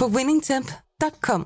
på winningtemp.com.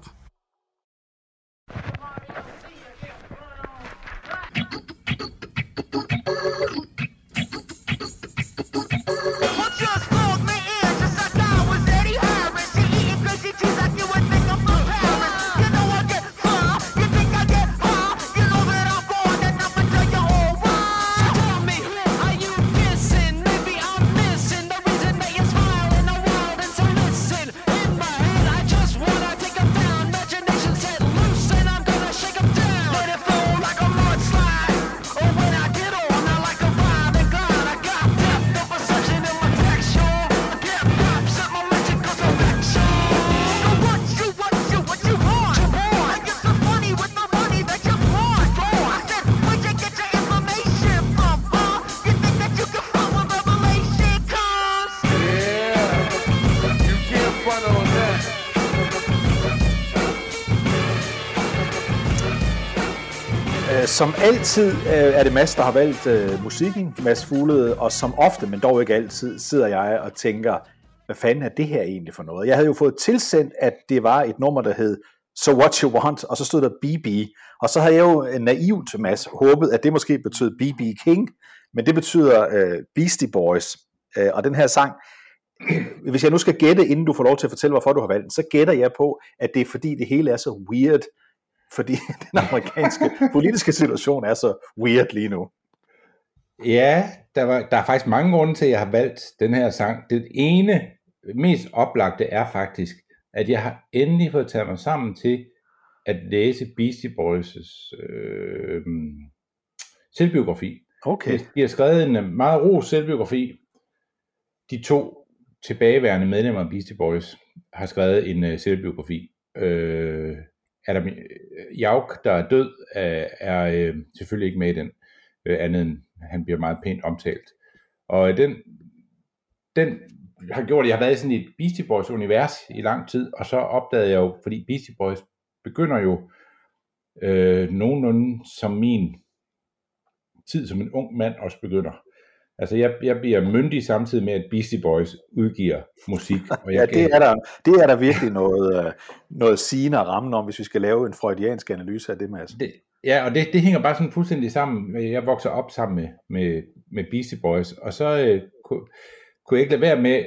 Som altid øh, er det Mads, der har valgt øh, musikken, Mads Fuglede, og som ofte, men dog ikke altid, sidder jeg og tænker, hvad fanden er det her egentlig for noget? Jeg havde jo fået tilsendt, at det var et nummer, der hed So What You Want, og så stod der BB, og så havde jeg jo øh, naivt, Mads, håbet, at det måske betød BB King, men det betyder øh, Beastie Boys, øh, og den her sang, hvis jeg nu skal gætte, inden du får lov til at fortælle, hvorfor du har valgt den, så gætter jeg på, at det er fordi, det hele er så weird, fordi den amerikanske politiske situation er så weird lige nu. Ja, der, var, der er faktisk mange grunde til, at jeg har valgt den her sang. Det ene, mest oplagte er faktisk, at jeg har endelig fået taget mig sammen til at læse Beastie Boys' øh, selvbiografi. Okay. De, har skrevet en øh, meget ros selvbiografi. De to tilbageværende medlemmer af Beastie Boys har skrevet en uh, selvbiografi. Øh, Adam øh, Jauk, der er død, øh, er, øh, selvfølgelig ikke med i den, andet end han bliver meget pænt omtalt. Og den, den har gjort, at jeg har været i sådan et Beastie Boys univers i lang tid, og så opdagede jeg jo, fordi Beastie Boys begynder jo øh, nogenlunde som min tid som en ung mand også begynder. Altså jeg, jeg bliver myndig samtidig med, at Beastie Boys udgiver musik. Og jeg Ja, det er der, det er der virkelig noget, øh, noget sigende at ramme om, hvis vi skal lave en freudiansk analyse af det, Mads. det, ja, og det, det hænger bare sådan fuldstændig sammen. Jeg vokser op sammen med, med, med Beastie Boys, og så øh, kunne, kunne jeg ikke lade være med,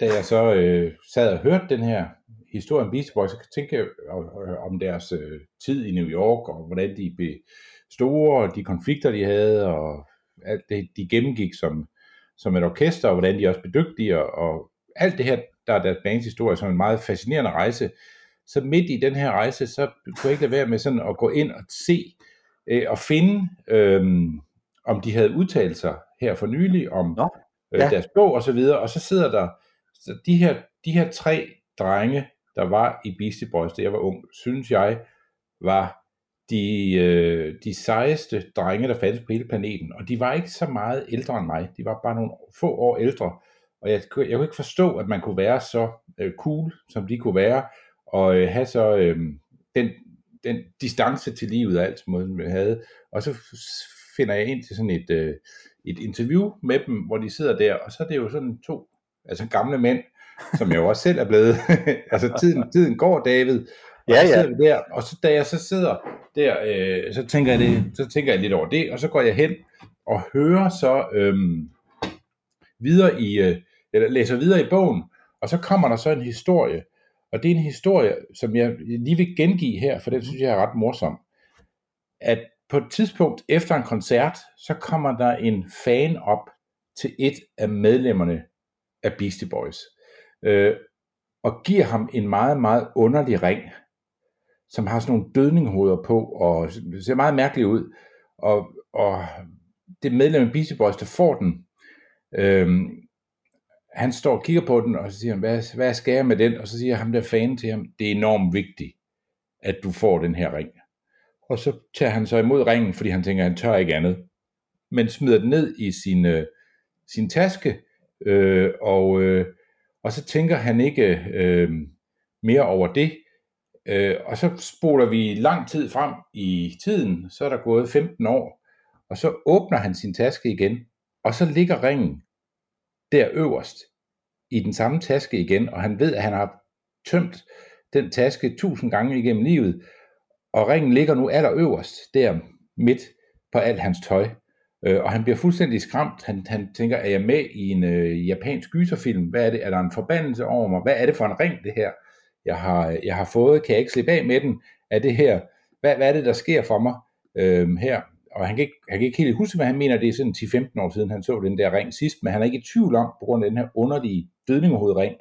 da jeg så øh, sad og hørte den her historie om Beastie Boys, så tænkte jeg øh, om deres øh, tid i New York, og hvordan de blev store, og de konflikter, de havde, og alt det, de gennemgik som, som et orkester, og hvordan de også blev dygtige, og, og alt det her, der er deres bands historie, som en meget fascinerende rejse. Så midt i den her rejse, så kunne jeg ikke lade være med sådan at gå ind og se, øh, og finde, øh, om de havde udtalt sig her for nylig, om Nå, øh, ja. deres bog og så videre, og så sidder der så de her, de her tre drenge, der var i Beastie Boys, da jeg var ung, synes jeg, var de, øh, de sejeste drenge, der fandtes på hele planeten. Og de var ikke så meget ældre end mig. De var bare nogle få år ældre. Og jeg, jeg kunne ikke forstå, at man kunne være så øh, cool, som de kunne være, og øh, have så øh, den, den distance til livet og alt, som man havde. Og så finder jeg ind til sådan et, øh, et interview med dem, hvor de sidder der, og så er det jo sådan to altså gamle mænd, som jeg jo også selv er blevet. altså tiden, tiden går, David. Og Ja, ja. der, og så da jeg så sidder der, øh, så, tænker jeg det, så tænker jeg lidt over det, og så går jeg hen og hører så øhm, videre i, øh, eller læser videre i bogen, og så kommer der så en historie, og det er en historie, som jeg lige vil gengive her, for den synes jeg er ret morsom, at på et tidspunkt efter en koncert, så kommer der en fan op til et af medlemmerne af Beastie Boys, øh, og giver ham en meget, meget underlig ring, som har sådan nogle dødninghoveder på, og ser meget mærkeligt ud. Og, og det medlem af Beastie Boys, der får den, øhm, han står og kigger på den, og så siger han, hvad, hvad skal jeg med den? Og så siger ham der fan til ham, det er enormt vigtigt, at du får den her ring. Og så tager han så imod ringen, fordi han tænker, han tør ikke andet. Men smider den ned i sin, øh, sin taske, øh, og, øh, og så tænker han ikke øh, mere over det. Øh, og så spoler vi lang tid frem i tiden, så er der gået 15 år, og så åbner han sin taske igen, og så ligger ringen der øverst i den samme taske igen, og han ved, at han har tømt den taske tusind gange igennem livet, og ringen ligger nu allerøverst, der midt på alt hans tøj. Øh, og han bliver fuldstændig skræmt. Han, han tænker, er jeg med i en øh, japansk gyserfilm? Hvad er det? Er der en forbandelse over mig? Hvad er det for en ring, det her? Jeg har, jeg har fået, kan jeg ikke slippe af med den? Er det her? Hvad, hvad er det, der sker for mig øh, her? Og han kan, ikke, han kan ikke helt huske, hvad han mener, det er sådan 10-15 år siden, han så den der ring sidst, men han er ikke i tvivl om, på grund af den her underlige dødningehovedring,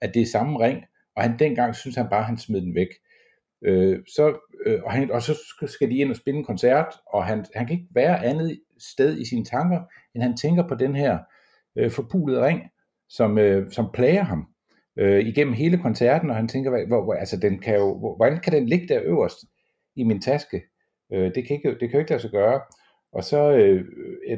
at det er samme ring, og han dengang synes han bare, at han smed den væk. Øh, så, øh, og, han, og så skal de ind og spille en koncert, og han, han kan ikke være andet sted i sine tanker, end han tænker på den her øh, forpulede ring, som, øh, som plager ham øh, igennem hele koncerten, og han tænker, hvor, hvor, altså, den kan jo, hvor, hvordan kan den ligge der øverst i min taske? Øh, det, kan ikke, det kan jo ikke lade sig gøre. Og så, øh,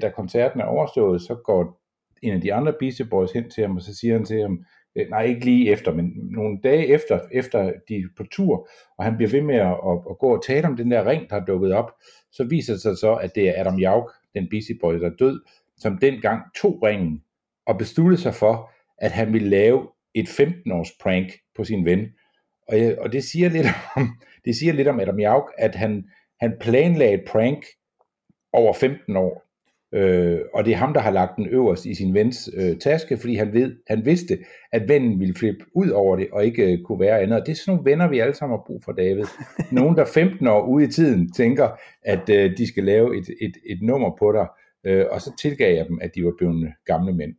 da koncerten er overstået, så går en af de andre Beastie Boys hen til ham, og så siger han til ham, øh, nej ikke lige efter, men nogle dage efter, efter de er på tur, og han bliver ved med at, at, at gå og tale om den der ring, der er dukket op, så viser det sig så, at det er Adam Jauk, den Beastie Boy, der er død, som dengang tog ringen og besluttede sig for, at han ville lave et 15-års prank på sin ven. Og, jeg, og det, siger lidt om, det siger lidt om Adam Jauk, at han, han planlagde et prank over 15 år, øh, og det er ham, der har lagt den øverst i sin vens øh, taske, fordi han, ved, han vidste, at vennen ville flippe ud over det, og ikke øh, kunne være andet. Og det er sådan nogle venner, vi alle sammen har brug for, David. Nogen, der 15 år ude i tiden tænker, at øh, de skal lave et, et, et nummer på dig, øh, og så tilgav jeg dem, at de var blevet gamle mænd.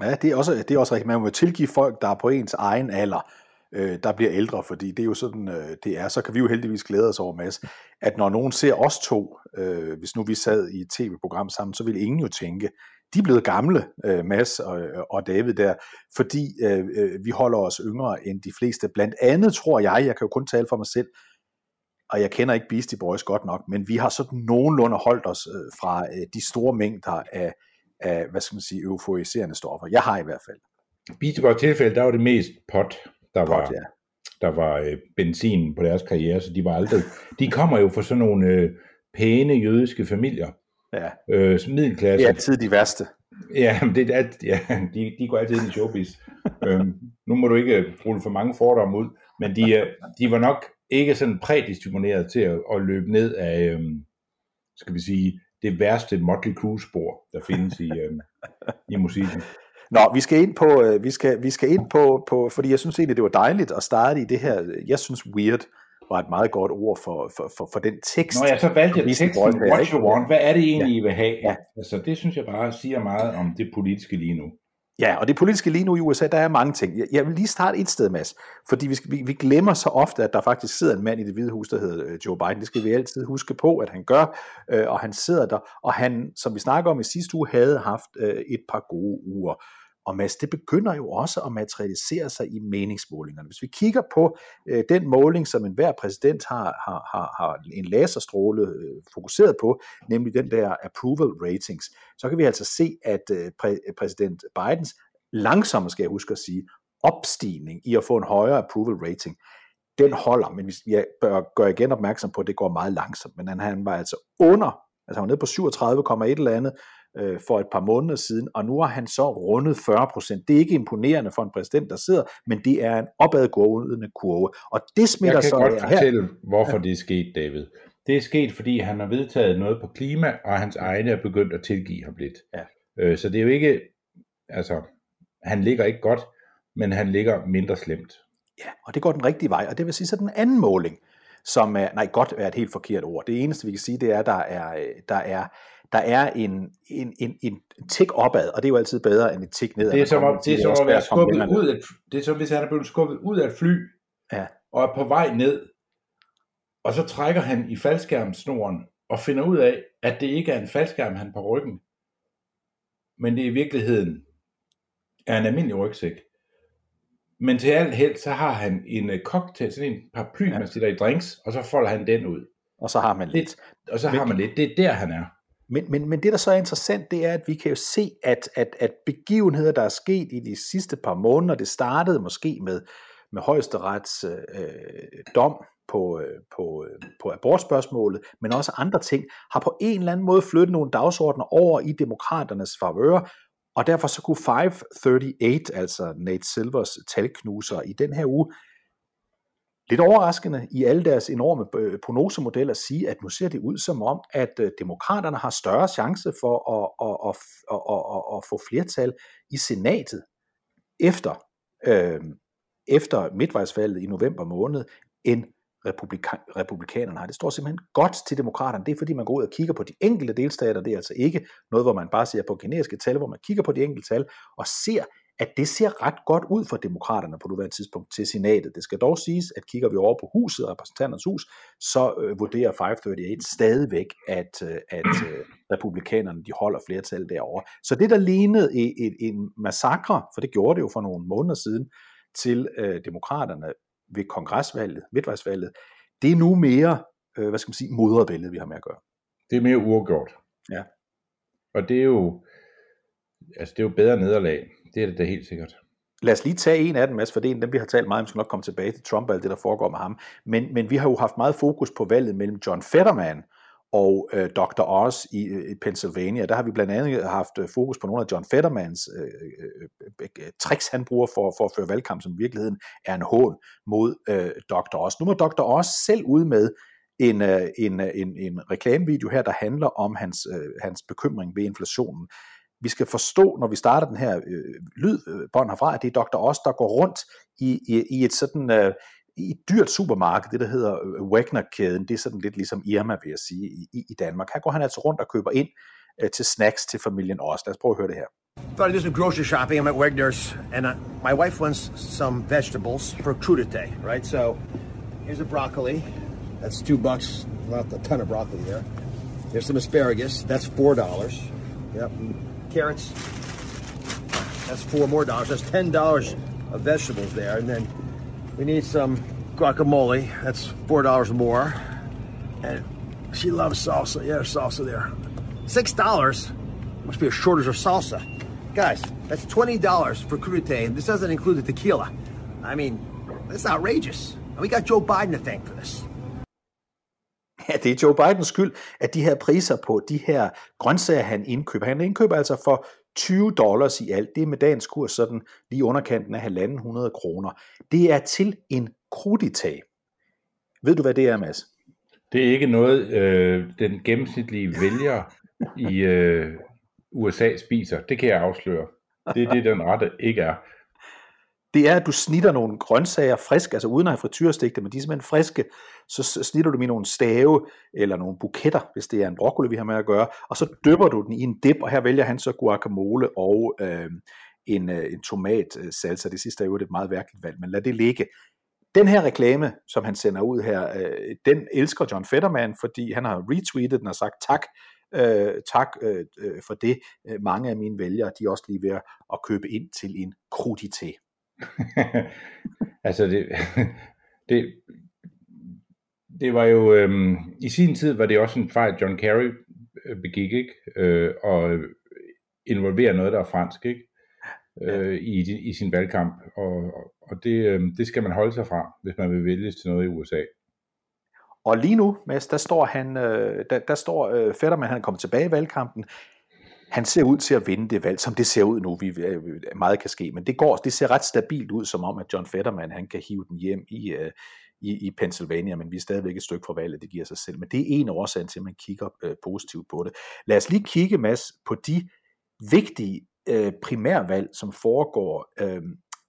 Ja, det er også, det er også rigtigt. Man må tilgive folk, der er på ens egen alder, øh, der bliver ældre, fordi det er jo sådan, øh, det er. Så kan vi jo heldigvis glæde os over, Mads, at når nogen ser os to, øh, hvis nu vi sad i et tv-program sammen, så ville ingen jo tænke, de er blevet gamle, øh, Mads og, og David der, fordi øh, øh, vi holder os yngre end de fleste. Blandt andet tror jeg, jeg kan jo kun tale for mig selv, og jeg kender ikke Beastie Boys godt nok, men vi har sådan nogenlunde holdt os øh, fra øh, de store mængder af, af, hvad skal man sige, euforiserende stoffer. Jeg har i hvert fald. Beastie Boys tilfælde, der var det mest pot, der var, Pot, ja. der var øh, benzin på deres karriere, så de var aldrig, de kommer jo fra sådan nogle øh, pæne jødiske familier, Ja, øh, middelklasse. det er altid de værste. Ja, det er alt, ja, de, de går altid ind i showbiz. øhm, nu må du ikke rulle for mange fordomme ud, men de, øh, de var nok ikke sådan prædisponeret til at, at løbe ned af, øhm, skal vi sige, det værste Motley Crue spor, der findes i, øhm, i musikken. Nå, vi skal ind på, øh, vi skal, vi skal ind på, på, fordi jeg synes egentlig, det var dejligt at starte i det her, jeg synes weird var et meget godt ord for, for, for, for den tekst. Når jeg så valgte jeg teksten, her, what you want, hvad er det egentlig, I vil have? Ja. Altså, det synes jeg bare siger meget om det politiske lige nu. Ja, og det politiske lige nu i USA, der er mange ting. Jeg, jeg vil lige starte et sted, Mads, fordi vi, vi, vi glemmer så ofte, at der faktisk sidder en mand i det hvide hus, der hedder øh, Joe Biden. Det skal vi altid huske på, at han gør, øh, og han sidder der, og han, som vi snakker om i sidste uge, havde haft øh, et par gode uger. Og Mads, det begynder jo også at materialisere sig i meningsmålingerne. Hvis vi kigger på øh, den måling, som enhver præsident har, har, har, har en laserstråle øh, fokuseret på, nemlig den der approval ratings, så kan vi altså se, at øh, præ, præsident Bidens langsomme, skal jeg huske at sige, opstigning i at få en højere approval rating, den holder, men vi jeg bør gøre igen opmærksom på, at det går meget langsomt, men han, han var altså under, altså han var nede på 37,1 eller andet, øh, for et par måneder siden, og nu har han så rundet 40 procent. Det er ikke imponerende for en præsident, der sidder, men det er en opadgående kurve. Og det smitter Jeg kan så godt her. fortælle, hvorfor det er sket, David. Det er sket, fordi han har vedtaget noget på klima, og hans egne er begyndt at tilgive ham lidt. Ja. Øh, så det er jo ikke, altså, han ligger ikke godt, men han ligger mindre slemt. Ja, og det går den rigtige vej, og det vil sige så den anden måling, som er, nej, godt er et helt forkert ord. Det eneste, vi kan sige, det er, der er, øh, der er, der er en, en, en, en tik opad, og det er jo altid bedre end et tik nedad. Det er som, om, det er som at være skubbet ud af, det er som hvis han er blevet skubbet ud af et fly, Ja. og er på vej ned, og så trækker han i faldskærmsnoren, og finder ud af, at det ikke er en faldskærm, han på ryggen, men det er i virkeligheden er en almindelig rygsæk. Men til alt held, så har han en øh, cocktail, sådan en paraply, ja. man stiller i drinks, og så folder han den ud. Og så har man lidt. Og så har man lidt, det er der, han er. Men, men, men det, der så er interessant, det er, at vi kan jo se, at, at, at begivenheder, der er sket i de sidste par måneder, det startede måske med, med højesterets øh, dom på, øh, på, øh, på abortspørgsmålet, men også andre ting, har på en eller anden måde flyttet nogle dagsordner over i demokraternes favør, og derfor så kunne 538, altså Nate Silvers talknuser i den her uge, lidt overraskende i alle deres enorme øh, prognosemodeller sige, at nu ser det ud som om, at øh, demokraterne har større chance for at, at, at, at, at, at få flertal i senatet efter, øh, efter midtvejsvalget i november måned, end republika- republikanerne har. Det står simpelthen godt til demokraterne. Det er fordi, man går ud og kigger på de enkelte delstater. Det er altså ikke noget, hvor man bare ser på generiske tal, hvor man kigger på de enkelte tal og ser, at det ser ret godt ud for demokraterne på nuværende tidspunkt til senatet. Det skal dog siges, at kigger vi over på huset, repræsentanternes hus, så øh, vurderer 538 stadigvæk, at, øh, at øh, republikanerne de holder flertal derovre. Så det, der lignede en, en, en massakre, for det gjorde det jo for nogle måneder siden, til øh, demokraterne ved kongresvalget, midtvejsvalget, det er nu mere, øh, hvad skal man sige, moderbilledet, vi har med at gøre. Det er mere uafgjort. Ja. Og det er jo, altså det er jo bedre nederlag. Det er det da helt sikkert. Lad os lige tage en af dem, Mads, for det er en dem, vi har talt meget om, vi skal nok komme tilbage til Trump og alt det, der foregår med ham. Men, men vi har jo haft meget fokus på valget mellem John Fetterman og øh, Dr. Oz i, øh, i Pennsylvania. Der har vi blandt andet haft øh, fokus på nogle af John Fettermans øh øh, øh, øh, tricks, han bruger for, for at føre valgkamp, som i virkeligheden er en hån mod øh, Dr. Oz. Nu må Dr. Oz selv ud med en, øh, en, en, en reklamevideo her, der handler om hans, øh, hans bekymring ved inflationen. Vi skal forstå, når vi starter den her øh, lydbånd øh, herfra, at det er Dr. Oz, der går rundt i, i, i et sådan øh, i et dyrt supermarked, det der hedder øh, Wagner-kæden, det er sådan lidt ligesom Irma, vil jeg sige, i, i Danmark. Her går han altså rundt og køber ind øh, til snacks til familien Oz. Lad os prøve at høre det her. Thought I'd do some grocery shopping. I'm at Wegner's, and uh, my wife wants some vegetables for crudite, right? So here's a broccoli. That's two bucks. Not a ton of broccoli there. Here's some asparagus. That's four dollars. Yep. Carrots. That's four more dollars. That's ten dollars of vegetables there, and then we need some guacamole. That's four dollars more. And she loves salsa. Yeah, there's salsa there. Six dollars. Must be a shortage of salsa. Guys, that's twenty dollars for crudité, and this doesn't include the tequila. I mean, that's outrageous. And we got Joe Biden to thank for this. Ja, det er Joe Bidens skyld, at de her priser på de her grøntsager, han indkøber. Han indkøber altså for 20 dollars i alt. Det er med dagens kurs sådan lige underkanten af 1.500 kroner. Det er til en kruditag. Ved du, hvad det er, Mads? Det er ikke noget, øh, den gennemsnitlige vælger i øh, USA spiser. Det kan jeg afsløre. Det er det, den rette ikke er. Det er, at du snitter nogle grøntsager friske, altså uden at have frityrestegte, men de er simpelthen friske, så snitter du dem i nogle stave eller nogle buketter, hvis det er en broccoli, vi har med at gøre, og så dypper du den i en dip, og her vælger han så guacamole og øh, en, øh, en tomatsalsa. Det sidste er jo et meget værkeligt valg, men lad det ligge. Den her reklame, som han sender ud her, øh, den elsker John Fetterman, fordi han har retweetet den og sagt tak, øh, tak øh, øh for det. Øh, mange af mine vælgere, de er også lige ved at købe ind til en crudité. altså det, det, det var jo, øhm, i sin tid var det også en fejl, John Kerry øh, begik, ikke? Øh, og involvere noget, der er fransk, ikke? Øh, i, i sin valgkamp, og, og det, øh, det skal man holde sig fra, hvis man vil vælges til noget i USA. Og lige nu, Mads, der står han, øh, der, der står øh, Fetterman, han er kommet tilbage i valgkampen. Han ser ud til at vinde det valg, som det ser ud nu. Vi, øh, meget kan ske, men det går, det ser ret stabilt ud, som om, at John Fetterman, han kan hive den hjem i, øh, i, i Pennsylvania, men vi er stadigvæk et stykke fra valget, det giver sig selv. Men det er en af årsagen til, at man kigger øh, positivt på det. Lad os lige kigge, Mads, på de vigtige øh, primærvalg, som foregår øh,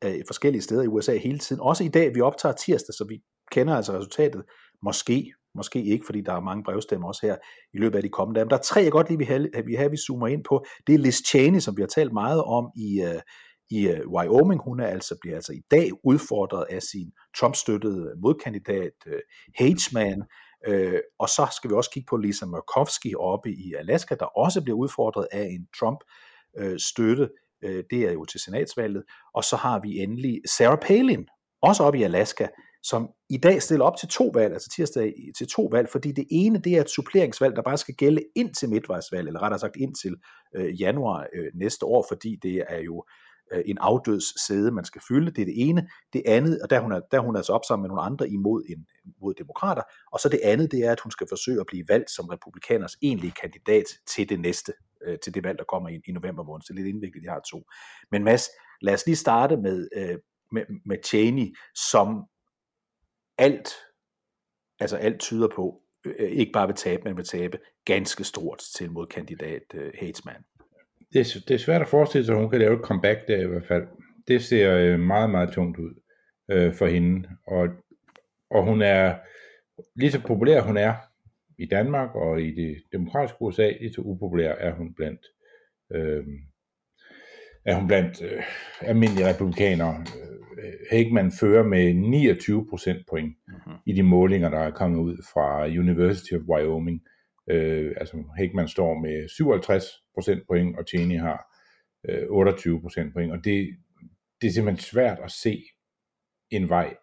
øh, forskellige steder i USA hele tiden. Også i dag, vi optager tirsdag, så vi kender altså resultatet. Måske, måske ikke, fordi der er mange brevstemmer også her i løbet af de kommende dage. Men der er tre, jeg godt lige vil have, vi, have, vi zoomer ind på. Det er Liz Cheney, som vi har talt meget om i, øh, i øh, Wyoming. Hun er altså, bliver altså i dag udfordret af sin Trump-støttede modkandidat øh, Hageman. Øh, og så skal vi også kigge på Lisa Murkowski oppe i Alaska, der også bliver udfordret af en Trump-støtte. Øh, øh, det er jo til senatsvalget. Og så har vi endelig Sarah Palin, også oppe i Alaska, som i dag stiller op til to valg, altså tirsdag til to valg, fordi det ene det er et suppleringsvalg, der bare skal gælde indtil midtvejsvalg, eller rettere sagt indtil øh, januar øh, næste år, fordi det er jo øh, en afdøds sæde, man skal fylde. Det er det ene. Det andet, og der hun, er, der er altså op sammen med nogle andre imod, en, mod demokrater. Og så det andet, det er, at hun skal forsøge at blive valgt som republikaners egentlige kandidat til det næste, øh, til det valg, der kommer i, i november måned. Så det er lidt indviklet, de har to. Men Mads, lad os lige starte med, øh, med, med Cheney, som alt, altså alt tyder på, øh, ikke bare vil tabe, men vil tabe ganske stort til modkandidat øh, Hatesman. Det er, det er svært at forestille sig, at hun kan lave et comeback der i hvert fald. Det ser øh, meget, meget tungt ud øh, for hende. Og, og hun er lige så populær hun er i Danmark og i det demokratiske USA, lige så upopulær er hun blandt øh, er hun blandt øh, almindelige republikanere. Øh, Hageman fører med 29 procentpoint mm-hmm. i de målinger, der er kommet ud fra University of Wyoming. Øh, altså Hageman står med 57 procentpoint, og Cheney har øh, 28 procentpoint, og det, det er simpelthen svært at se en vej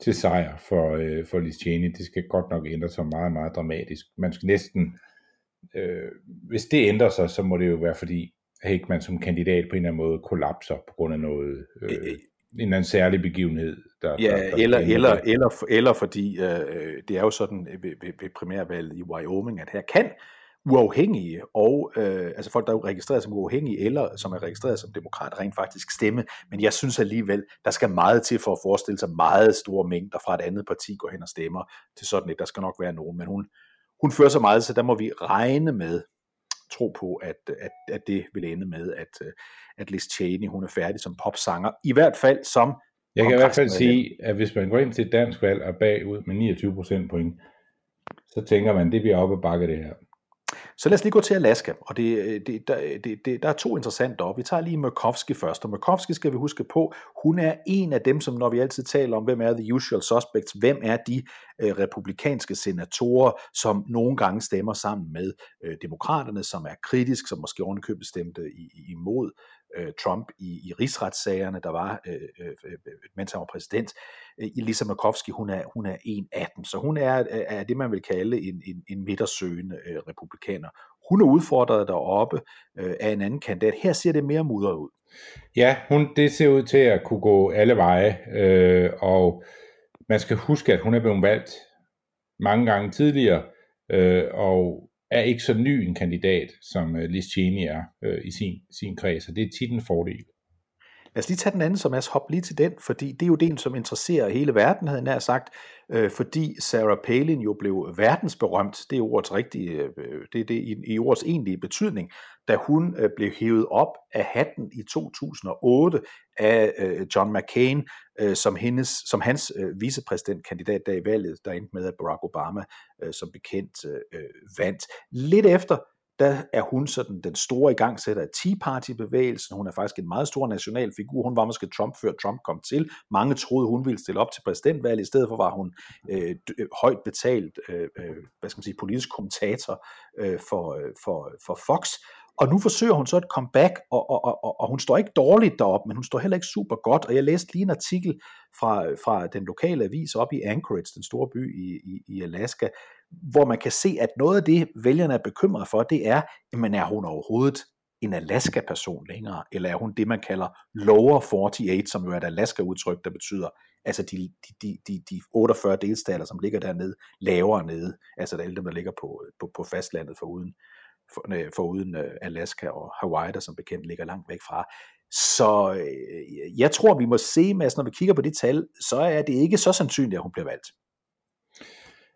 til sejr for, øh, for Liz Cheney. Det skal godt nok ændre sig meget, meget dramatisk. Man skal næsten, øh, hvis det ændrer sig, så må det jo være fordi Hageman som kandidat på en eller anden måde kollapser på grund af noget, øh, en eller anden særlig begivenhed. Der, Ja, der, der eller, eller, det. eller, eller fordi øh, det er jo sådan ved, ved, ved primærvalget i Wyoming, at her kan uafhængige og øh, altså folk, der er registreret som uafhængige eller som er registreret som demokrat, rent faktisk stemme. Men jeg synes alligevel, der skal meget til for at forestille sig meget store mængder fra et andet parti går hen og stemmer til sådan et. Der skal nok være nogen, men hun, hun fører så meget, så der må vi regne med, tro på, at, at, at det vil ende med, at, øh, at Liz Cheney, hun er færdig som popsanger. I hvert fald som Jeg kan i hvert fald sige, at hvis man går ind til et dansk valg og bagud med 29 procentpoint, så tænker man, det bliver op ad bakke det her. Så lad os lige gå til Alaska, og det, øh, det, der, øh, det, det, der er to interessante op. Vi tager lige Murkowski først, og Murkowski skal vi huske på, hun er en af dem, som når vi altid taler om, hvem er the usual suspects, hvem er de øh, republikanske senatorer, som nogle gange stemmer sammen med øh, demokraterne, som er kritisk, som måske ovenikøbet stemte i, i- imod øh, Trump i, i rigsretssagerne, der var, øh, øh, øh mens han var præsident. Øh, Elisa Lisa hun er, hun er en af dem, så hun er, er det, man vil kalde en, en, en midtersøgende øh, republikaner. Hun er udfordret deroppe øh, af en anden kandidat. Her ser det mere mudret ud. Ja, hun, det ser ud til at kunne gå alle veje, øh, og man skal huske, at hun er blevet valgt mange gange tidligere, øh, og er ikke så ny en kandidat, som øh, Liz Cheney er øh, i sin, sin kreds, og det er tit en fordel. Lad os lige tage den anden, som Mads, hop lige til den, fordi det er jo den, som interesserer hele verden, havde jeg nær sagt, øh, fordi Sarah Palin jo blev verdensberømt, det er ordets rigtige, øh, det er det i, i ordets egentlige betydning, da hun øh, blev hævet op af hatten i 2008 af øh, John McCain, øh, som, hendes, som hans øh, vicepræsidentkandidat der i valget, der endte med, at Barack Obama øh, som bekendt øh, øh, vandt. Lidt efter, der er hun sådan den store igangsætter af Tea Party-bevægelsen. Hun er faktisk en meget stor national figur. Hun var måske Trump, før Trump kom til. Mange troede, hun ville stille op til præsidentvalget. I stedet for var hun øh, øh højt betalt øh, øh, hvad skal man sige, politisk kommentator øh, for, for, for Fox. Og nu forsøger hun så et comeback, og, og, og, og, hun står ikke dårligt derop, men hun står heller ikke super godt. Og jeg læste lige en artikel fra, fra den lokale avis op i Anchorage, den store by i, i, i Alaska, hvor man kan se, at noget af det, vælgerne er bekymret for, det er, jamen er hun overhovedet en Alaska-person længere, eller er hun det, man kalder Lower 48, som jo er et Alaska-udtryk, der betyder, altså de, de, de, de, 48 delstater, som ligger dernede, lavere nede, altså alle dem, der ligger på, på, på fastlandet foruden for, øh, for uden øh, Alaska og Hawaii, der som bekendt ligger langt væk fra. Så øh, jeg tror, vi må se, Mads, når vi kigger på de tal, så er det ikke så sandsynligt, at hun bliver valgt.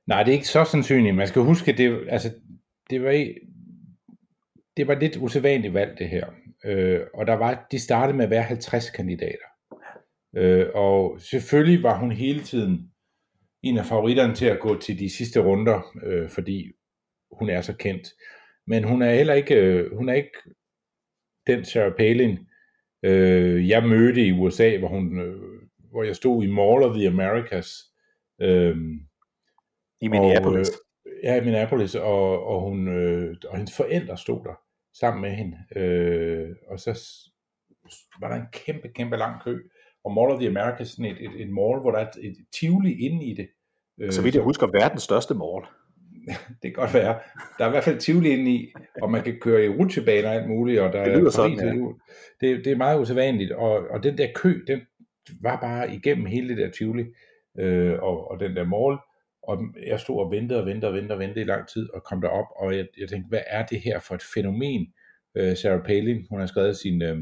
Nej, det er ikke så sandsynligt. Man skal huske, det, altså, det var, i- det var lidt usædvanligt valg, det her. Øh, og der var, de startede med at være 50 kandidater. Øh, og selvfølgelig var hun hele tiden en af favoritterne til at gå til de sidste runder, øh, fordi hun er så kendt. Men hun er heller ikke, øh, hun er ikke den Sarah Palin, øh, jeg mødte i USA, hvor, hun, øh, hvor jeg stod i Mall of the Americas, øh, I Minneapolis. og, øh, ja, i Minneapolis, og, og, hun, øh, og hendes forældre stod der sammen med hende. Øh, og så var der en kæmpe, kæmpe lang kø. Og Mall of the Americas, sådan et, et, et mall, hvor der er et, et Tivoli inde i det. Øh, Så vidt jeg husker, verdens største mall. det kan godt være. Der er i hvert fald Tivoli inde i, og man kan køre i rutsjebaner og alt muligt, og der Det lyder er sådan, ja. det, det er meget usædvanligt, og, og den der kø, den var bare igennem hele det der Tivoli, øh, og, og den der mall, og jeg stod og ventede og ventede og ventede og ventede i lang tid, og kom derop, og jeg, jeg tænkte, hvad er det her for et fænomen? Øh, Sarah Palin, hun har skrevet sin, øh,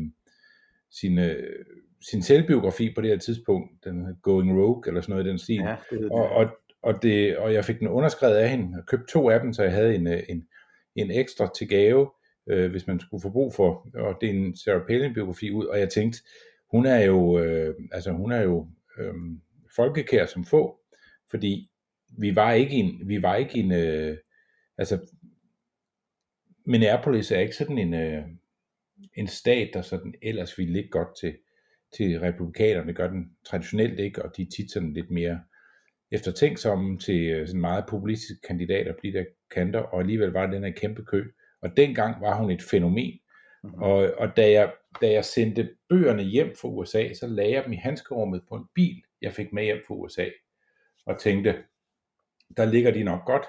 sin, øh, sin selvbiografi på det her tidspunkt, den Going Rogue, eller sådan noget i den stil, Ja, det hedder og, og, og, det, og jeg fik den underskrevet af hende, og købte to af dem, så jeg havde en, øh, en, en ekstra til gave, øh, hvis man skulle få brug for, og det er en Sarah Palin biografi ud, og jeg tænkte, hun er jo, øh, altså hun er jo øh, folkekær som få, fordi vi var ikke en, vi var ikke en, øh, altså Minneapolis er ikke sådan en, øh, en stat, der sådan ellers ville ligge godt til, til republikanerne. Det gør den traditionelt ikke, og de er tit sådan lidt mere eftertænksomme til øh, sådan meget populistiske kandidater på de der kanter, og alligevel var den her kæmpe kø. Og dengang var hun et fænomen. Mm-hmm. Og, og da, jeg, da jeg sendte bøgerne hjem fra USA, så lagde jeg dem i handskerummet på en bil, jeg fik med hjem fra USA, og tænkte, der ligger de nok godt.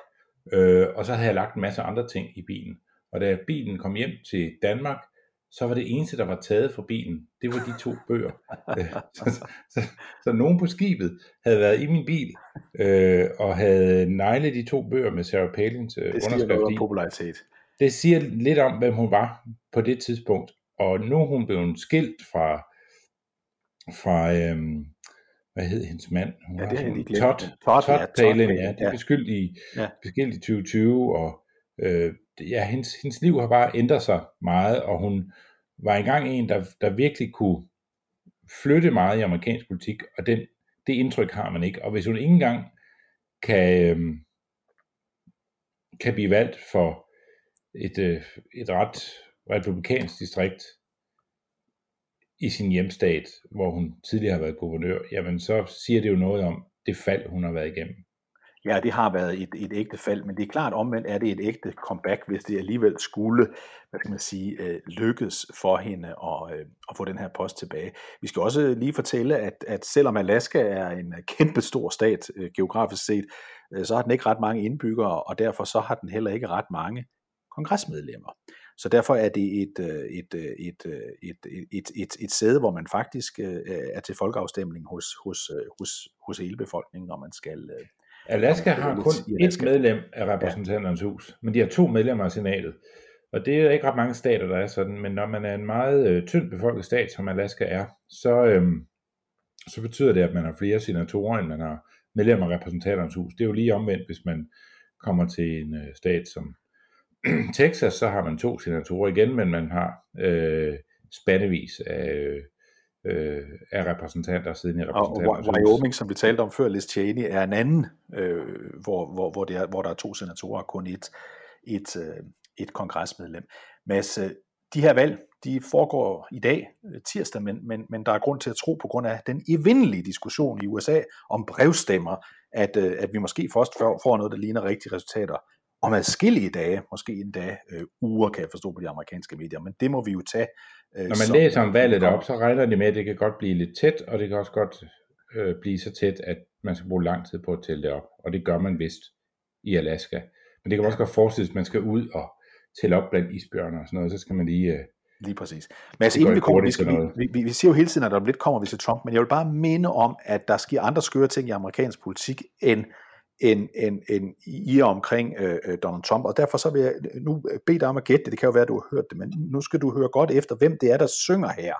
Øh, og så havde jeg lagt en masse andre ting i bilen. Og da bilen kom hjem til Danmark, så var det eneste, der var taget fra bilen, det var de to bøger. Øh, så, så, så, så nogen på skibet havde været i min bil, øh, og havde neglet de to bøger med Sarah Palins øh, Det siger noget underskrift om popularitet. Det siger lidt om, hvem hun var på det tidspunkt. Og nu er hun blevet skilt fra, fra øhm, hvad hed hendes mand? Hun Ja, det har jeg sådan- lige glemt. Todd, Todd, Todd, ja, Todd Todd Palin, Palin, ja. De ja. er beskyldt i, Øh, ja, hendes, hendes liv har bare ændret sig meget, og hun var engang en, der, der virkelig kunne flytte meget i amerikansk politik, og den, det indtryk har man ikke. Og hvis hun ikke engang kan, øh, kan blive valgt for et, øh, et ret republikansk distrikt i sin hjemstat, hvor hun tidligere har været guvernør, jamen så siger det jo noget om det fald, hun har været igennem. Ja, det har været et, et ægte fald, men det er klart omvendt er det et ægte comeback, hvis det alligevel skulle, hvad skal man sige, øh, lykkes for hende at, øh, at få den her post tilbage. Vi skal også lige fortælle, at, at selvom Alaska er en kæmpe stor stat øh, geografisk set, øh, så har den ikke ret mange indbyggere, og derfor så har den heller ikke ret mange kongresmedlemmer. Så derfor er det et, øh, et, øh, et, øh, et, et, et, et, et sæde, hvor man faktisk er til folkeafstemning hos, hos, hos, hos hele befolkningen, når man skal, Alaska Ja, har kun et medlem af repræsentanternes hus, men de har to medlemmer af senatet. Og det er ikke ret mange stater, der er sådan, men når man er en meget øh, tynd befolket stat, som Alaska er, så, øhm, så betyder det, at man har flere senatorer, end man har medlemmer af repræsentanternes hus. Det er jo lige omvendt, hvis man kommer til en øh, stat som Texas, så har man to senatorer igen, men man har øh, spandevis af, øh, af repræsentanter siden i Og repræsentanternes Wy- hus. Wyoming, som vi talte om før, Liz Cheney, er en anden, øh, hvor, hvor, hvor, det er, hvor der er to senatorer og kun et, et, øh, et kongresmedlem. Mads, øh, de her valg, de foregår i dag, øh, tirsdag, men, men, men der er grund til at tro på grund af den evindelige diskussion i USA om brevstemmer, at, øh, at vi måske først får noget, der ligner rigtige resultater om adskillige dage, måske endda øh, uger, kan jeg forstå på de amerikanske medier, men det må vi jo tage. Øh, Når man som- læser om valget deroppe, så regner de med, at det kan godt blive lidt tæt, og det kan også godt øh, blive så tæt, at man skal bruge lang tid på at tælle det op. Og det gør man vist i Alaska. Men det kan også godt forestille sig, at man skal ud og tælle op blandt isbjørne og sådan noget, så skal man lige... Øh, Lige præcis. Men altså, Det inden vi kommer, vi, skal, vi, vi, vi, siger jo hele tiden, at der lidt kommer vi til Trump, men jeg vil bare minde om, at der sker andre skøre ting i amerikansk politik, end, end, end, end i og omkring øh, øh, Donald Trump, og derfor så vil jeg nu øh, bede dig om at gætte det, det kan jo være, at du har hørt det, men nu skal du høre godt efter, hvem det er, der synger her.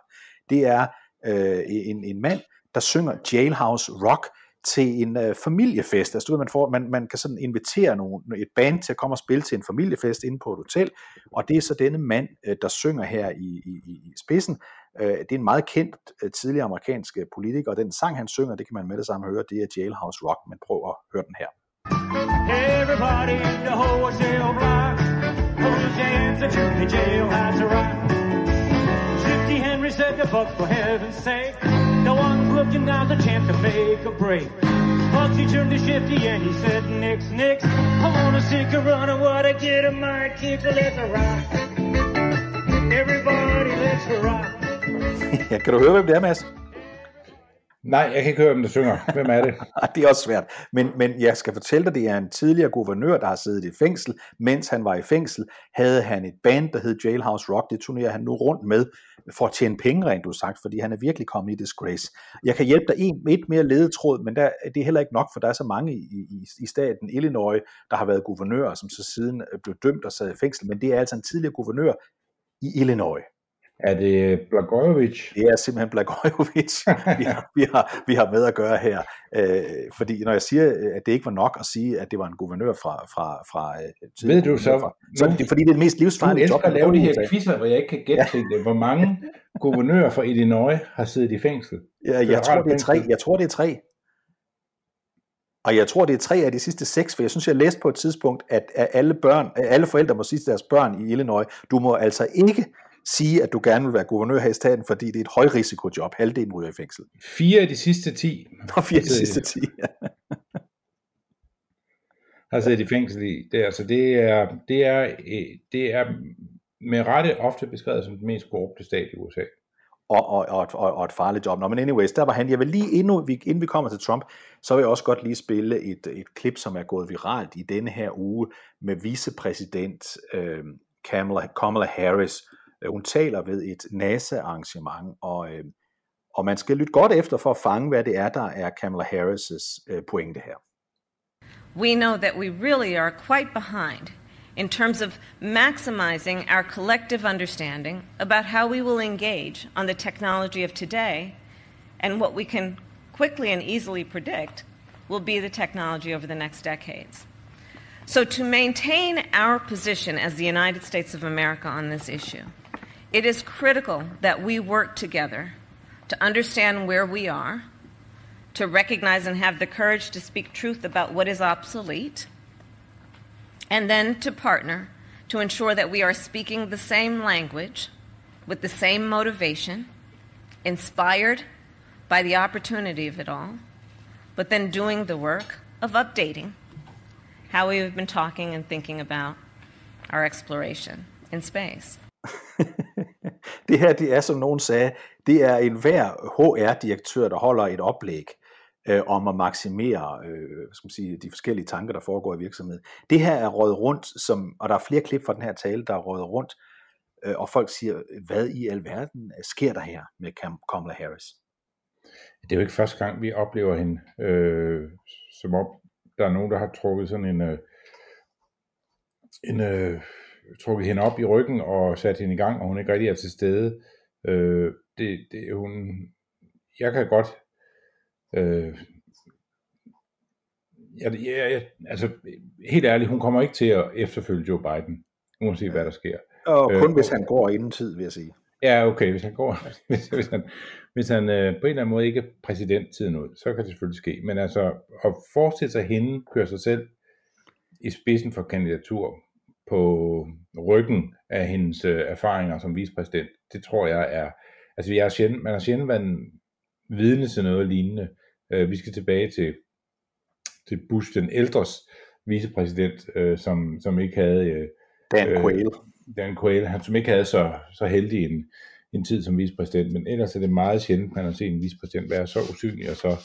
Det er øh, en, en mand, der synger Jailhouse Rock til en øh, familiefest. Altså, du ved, man, får, man, man kan sådan invitere nogle, et band til at komme og spille til en familiefest inde på et hotel, og det er så denne mand, øh, der synger her i, i, i i spidsen. Øh, det er en meget kendt øh, tidligere amerikansk øh, politiker, og den sang, han synger, det kan man med det samme høre, det er Jailhouse Rock, men prøv at høre den her. Everybody in the whole jail block your hands and to the jailhouse rock? Shifty Henry said the bucks for heaven's sake No one's looking now's the chance to make a break Bugsy turned to Shifty and he said Nix, Nix I wanna see a run of what I get in my kick So let's rock Everybody let's rock Ja, kan du høre, hvem det er, Mads? Nej, jeg kan ikke høre, hvem der synger. Hvem er det? Det er også svært. Men, men jeg skal fortælle dig, det er en tidligere guvernør, der har siddet i fængsel. Mens han var i fængsel, havde han et band, der hed Jailhouse Rock. Det turnerer han nu rundt med for at tjene penge, rent du sagt, fordi han er virkelig kommet i disgrace. Jeg kan hjælpe dig en, et mere ledetråd, men der, det er heller ikke nok, for der er så mange i, i, i staten Illinois, der har været guvernører, som så siden blev dømt og sad i fængsel. Men det er altså en tidligere guvernør i Illinois. Er det Blagojevich? Det er simpelthen Blagojevich, vi, har, vi, har, vi har med at gøre her. Øh, fordi når jeg siger, at det ikke var nok at sige, at det var en guvernør fra... fra, fra øh, Ved du så- fra, så er det fordi, det er det mest livsfarlige job. at lave de her quizzer, hvor jeg ikke kan gætte til det. Hvor mange guvernører fra Illinois har siddet i fængsel? Ja, jeg tror, Federalt det er tre. Jeg tror, det er tre. Og jeg tror, det er tre af de sidste seks, for jeg synes, jeg læste på et tidspunkt, at alle børn, alle forældre må sige til deres børn i Illinois, du må altså ikke sige, at du gerne vil være guvernør her i staten, fordi det er et højrisikojob. Halvdelen ryger i fængsel. Fire af de sidste ti Og fire af de sidste ti. har siddet i fængsel i. Det, altså, det, er, det, er, øh, det er med rette ofte beskrevet som den mest korrupte stat i USA. og, og, og, et- og, og et farligt job. Nå, men anyways, der var han. Jeg vil lige, endnu, vi- inden vi kommer til Trump, så vil jeg også godt lige spille et, et klip, som er gået viralt i denne her uge med vicepræsident øh, Kamala, Kamala Harris. Øh, Hun taler ved et NASA-arrangement, og, øh, og man skal lytte godt efter for at fange, hvad det er, der er Kamala Harris' øh, pointe her. we know that we really are quite behind in terms of maximizing our collective understanding about how we will engage on the technology of today and what we can quickly and easily predict will be the technology over the next decades. So, to maintain our position as the United States of America on this issue, it is critical that we work together to understand where we are to recognize and have the courage to speak truth about what is obsolete, and then to partner to ensure that we are speaking the same language with the same motivation, inspired by the opportunity of it all, but then doing the work of updating how we have been talking and thinking about our exploration in space. det her, det er, som nogen sagde, det er en hver HR-direktør, der holder et oplæg øh, om at maksimere øh, hvad skal man sige, de forskellige tanker, der foregår i virksomheden. Det her er røget rundt, som, og der er flere klip fra den her tale, der er røget rundt, øh, og folk siger, hvad i alverden sker der her med Kamala Harris? Det er jo ikke første gang, vi oplever hende, øh, som om der er nogen, der har trukket sådan en, øh, en øh, trukket hende op i ryggen og sat hende i gang, og hun ikke rigtig er til stede. Øh, det, det, hun, jeg kan godt, øh, jeg, jeg, jeg, altså helt ærligt, hun kommer ikke til at efterfølge Joe Biden, uanset hvad der sker. Og Øh, kun hvis han går inden tid, vil jeg sige. Ja, okay, hvis han går, hvis, hvis han, hvis han øh, på en eller anden måde ikke er præsidenttiden ud, så kan det selvfølgelig ske. Men altså, at forestille sig hende køre sig selv i spidsen for kandidatur på ryggen af hendes øh, erfaringer som vicepræsident, det tror jeg er, altså jeg er sjældent, man har sjældent været vidne til noget lignende. Øh, vi skal tilbage til, til Bush den ældres vicepræsident, øh, som, som ikke havde øh, Dan Øh, Quayle. Dan Quayle, han som ikke havde så, så heldig en, en tid som vicepræsident, men ellers er det meget sjældent, man har set en vicepræsident være så usynlig og så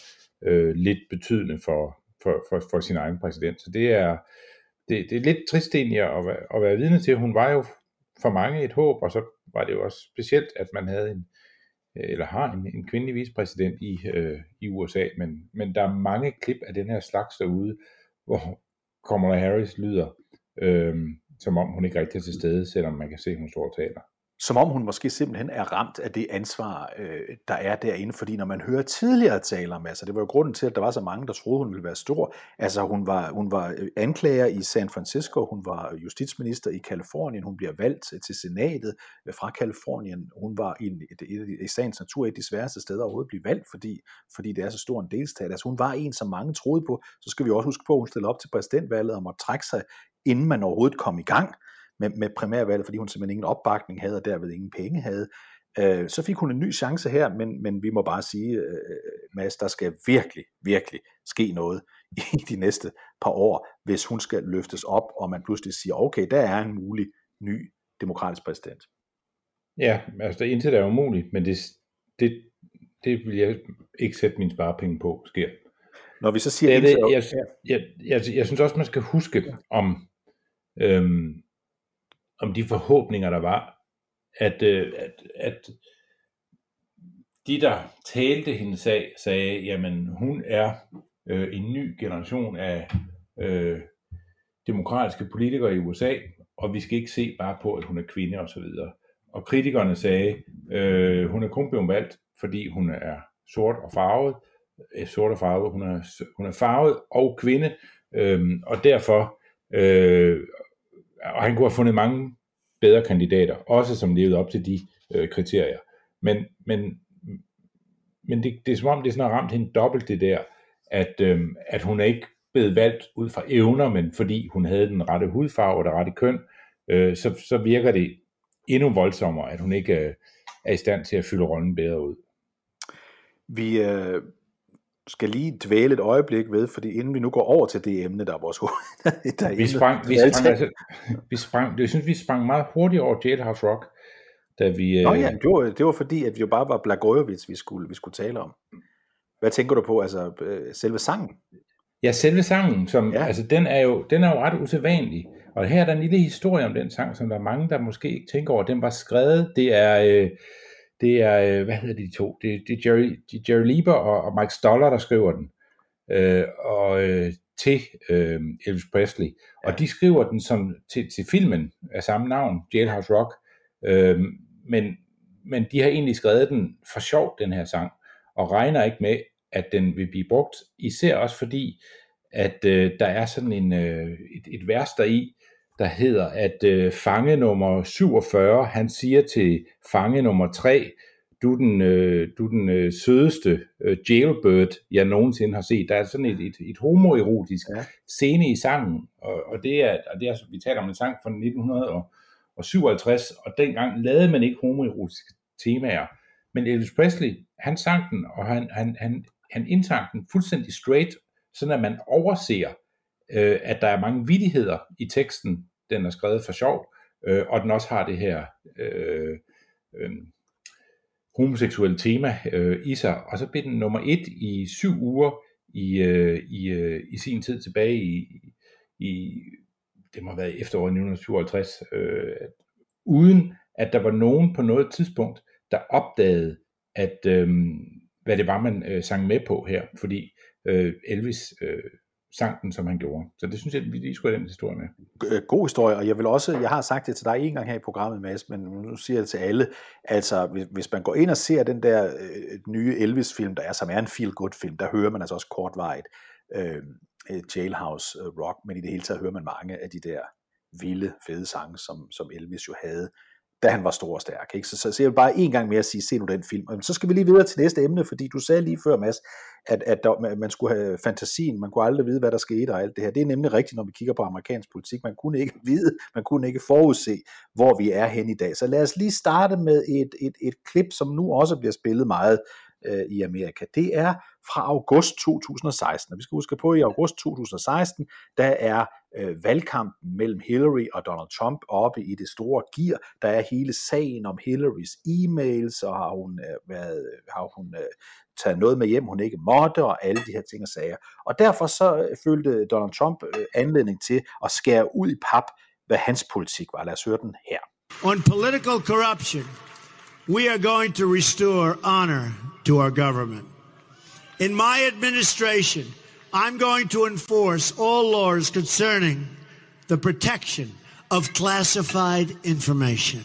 øh, lidt betydende for, for, for, for sin egen præsident. Så det er, det, det er lidt trist egentlig at, være- at være vidne til. Hun var jo for mange et håb, og så var det jo også specielt, at man havde en, øh, eller har en, en kvindelig vicepræsident i, øh, i USA, men, men der er mange klip af den her slags derude, hvor Kamala Harris lyder, øh, som om hun ikke rigtig er til stede, selvom man kan se, at hun står og taler som om hun måske simpelthen er ramt af det ansvar, øh, der er derinde, fordi når man hører tidligere taler om, altså det var jo grunden til, at der var så mange, der troede, hun ville være stor, altså hun var, hun var øh, anklager i San Francisco, hun var justitsminister i Kalifornien, hun bliver valgt øh, til senatet øh, fra Kalifornien, hun var i, i, et, i sagens natur et af de sværeste steder overhovedet at blive valgt, fordi, fordi det er så stor en delstat, altså hun var en, som mange troede på, så skal vi også huske på, at hun stillede op til præsidentvalget og måtte trække sig, inden man overhovedet kom i gang, med, med primærvalget, fordi hun simpelthen ingen opbakning havde, og derved ingen penge havde. Øh, så fik hun en ny chance her, men, men vi må bare sige, øh, Mads, der skal virkelig, virkelig ske noget i de næste par år, hvis hun skal løftes op, og man pludselig siger, okay, der er en mulig ny demokratisk præsident. Ja, altså det intet er umuligt, men det, det, det vil jeg ikke sætte mine sparepenge på, sker. Når vi så siger... Jeg, jeg, indtil- jeg, jeg, jeg, jeg synes også, man skal huske om, øhm, om de forhåbninger, der var, at, øh, at, at de, der talte hendes sag, sagde, jamen hun er øh, en ny generation af øh, demokratiske politikere i USA, og vi skal ikke se bare på, at hun er kvinde og så videre. Og kritikerne sagde, øh, hun er kun blevet valgt, fordi hun er sort og farvet, øh, sort og farvet, hun er, hun er farvet og kvinde, øh, og derfor, øh, og han kunne have fundet mange bedre kandidater, også som levede op til de øh, kriterier. Men, men, men det, det er som om, det sådan har ramt hende dobbelt det der, at, øh, at hun er ikke blevet valgt ud fra evner, men fordi hun havde den rette hudfarve og det rette køn, øh, så, så virker det endnu voldsommere, at hun ikke øh, er i stand til at fylde rollen bedre ud. Vi øh, skal lige dvæle et øjeblik ved, fordi inden vi nu går over til det emne, der er vores hoved. der er Vi sprang, vi sprang, altså, vi sprang, jeg synes, vi sprang meget hurtigt over Jailhouse Rock, da vi... Nå øh, ja, det var, det var fordi, at vi jo bare var Blagojevich, vi skulle, vi skulle tale om. Hvad tænker du på, altså øh, selve sangen? Ja, selve sangen, som, ja. altså, den, er jo, den er jo ret usædvanlig. Og her er der en lille historie om den sang, som der er mange, der måske ikke tænker over. Den var skrevet, det er, øh, det er øh, hvad hedder de to? Det, det er Jerry, det er Jerry Lieber og, og Mike Stoller, der skriver den. Øh, og øh, til øh, Elvis Presley. Ja. Og de skriver den som til, til filmen af samme navn, Jailhouse Rock. Øh, men, men de har egentlig skrevet den for sjov, den her sang, og regner ikke med, at den vil blive brugt, især også fordi, at øh, der er sådan en, øh, et, et vers deri, der hedder, at øh, fange nummer 47, han siger til fange nummer 3, du er den, øh, du er den øh, sødeste øh, jailbird, jeg nogensinde har set. Der er sådan et, et, et homoerotisk Ja. scene i sangen, og, og, det er, og det er, vi taler om en sang fra 1957, og dengang lavede man ikke homoerotiske temaer. Men Elvis Presley, han sang den, og han, han, han, han indsang den fuldstændig straight, sådan at man overser, øh, at der er mange vidigheder i teksten, den er skrevet for sjov, øh, og den også har det her øh, øh, homoseksuelle tema øh, i sig. Og så blev den nummer et i syv uger i, øh, i, øh, i sin tid tilbage i, i det må have været efteråret 1957, øh, uden at der var nogen på noget tidspunkt, der opdagede, at øh, hvad det var, man øh, sang med på her, fordi øh, Elvis øh, sang den, som han gjorde. Så det synes jeg, vi lige skulle have den historie med. Øh, god historie, og jeg vil også, jeg har sagt det til dig en gang her i programmet, Mads, men nu siger jeg det til alle, altså hvis, hvis man går ind og ser den der øh, nye Elvis-film, der er, som er en feel-good-film, der hører man altså også kortvarigt øhm, øh, Jailhouse øh, Rock, men i det hele taget hører man mange af de der vilde, fede sange, som, som Elvis jo havde, da han var stor og stærk. Ikke? Så, så, så jeg vil bare en gang mere sige, se nu den film. Og så skal vi lige videre til næste emne, fordi du sagde lige før, Mads, at, at der, man skulle have fantasien, man kunne aldrig vide, hvad der skete og alt det her. Det er nemlig rigtigt, når vi kigger på amerikansk politik. Man kunne ikke vide, man kunne ikke forudse, hvor vi er hen i dag. Så lad os lige starte med et, et, et klip, som nu også bliver spillet meget øh, i Amerika. Det er fra august 2016. Og vi skal huske på, at i august 2016, der er øh, valgkampen mellem Hillary og Donald Trump oppe i det store gear. Der er hele sagen om Hillarys e-mails, og har hun, øh, været, øh, har hun øh, taget noget med hjem, hun ikke måtte, og alle de her ting og sager. Og derfor så øh, følte Donald Trump øh, anledning til at skære ud i pap, hvad hans politik var. Lad os høre den her. On political corruption, we are going to restore honor to our government. In my administration, I'm going to enforce all laws concerning the protection of classified information.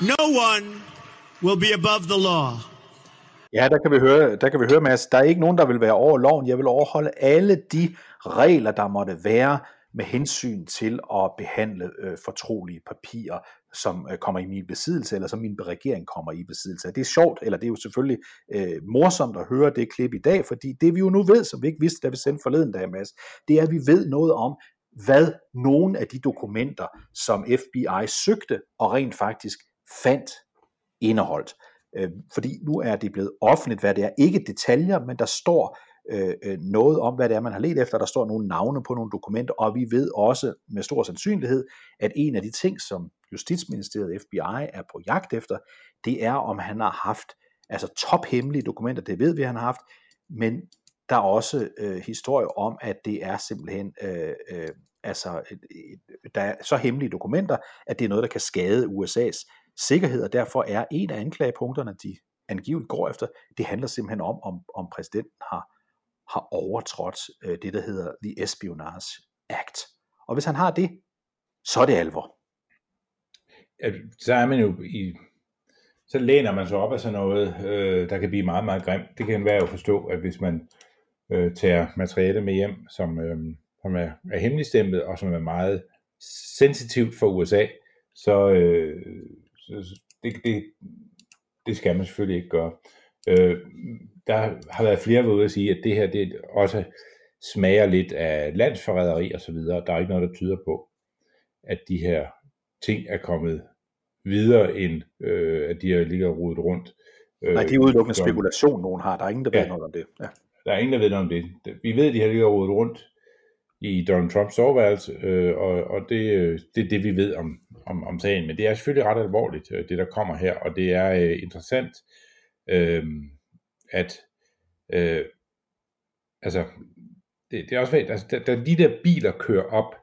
No one will be above the law. Ja, der kan vi høre, der kan vi høre Mads, der er ikke nogen, der vil være over loven. Jeg vil overholde alle de regler, der måtte være med hensyn til at behandle øh, fortrolige papirer, som øh, kommer i min besiddelse, eller som min regering kommer i besiddelse. Det er sjovt, eller det er jo selvfølgelig øh, morsomt at høre det klip i dag, fordi det vi jo nu ved, som vi ikke vidste, da vi sendte forleden dag, Mads, det er, at vi ved noget om, hvad nogle af de dokumenter, som FBI søgte og rent faktisk fandt, indeholdt. Øh, fordi nu er det blevet offentligt, hvad det er. Ikke detaljer, men der står Øh, øh, noget om, hvad det er, man har let efter. Der står nogle navne på nogle dokumenter, og vi ved også med stor sandsynlighed, at en af de ting, som Justitsministeriet FBI er på jagt efter, det er, om han har haft altså tophemmelige dokumenter, det ved vi, han har haft, men der er også øh, historier om, at det er simpelthen øh, øh, altså, der er så hemmelige dokumenter, at det er noget, der kan skade USA's sikkerhed, og derfor er en af anklagepunkterne, de angiveligt går efter, det handler simpelthen om, om, om præsidenten har, har overtrådt øh, det, der hedder The Espionage Act. Og hvis han har det, så er det alvor. så er man jo i, så læner man sig op af sådan noget, øh, der kan blive meget, meget grimt. Det kan være at forstå, at hvis man øh, tager materiale med hjem, som, øh, som er, er hemmeligstemplet, og som er meget sensitivt for USA, så, øh, så det, det, det skal man selvfølgelig ikke gøre. Øh, der har været flere ved ude at sige, at det her det også smager lidt af landsforræderi og så videre. Der er ikke noget, der tyder på, at de her ting er kommet videre end, øh, at de har ligget og rodet rundt. Øh, Nej, det er udelukkende spekulation, nogen har. Der er ingen, der Ja. ved noget om det. Ja. Der er ingen, der ved noget om det. Vi ved, at de har ligget og rodet rundt i Donald Trumps soveværelse, øh, og, og det, øh, det er det, vi ved om, om, om sagen. Men det er selvfølgelig ret alvorligt, øh, det der kommer her, og det er øh, interessant, øh, at øh, altså, det, det er også vigtigt, altså, da, da de der biler kører op,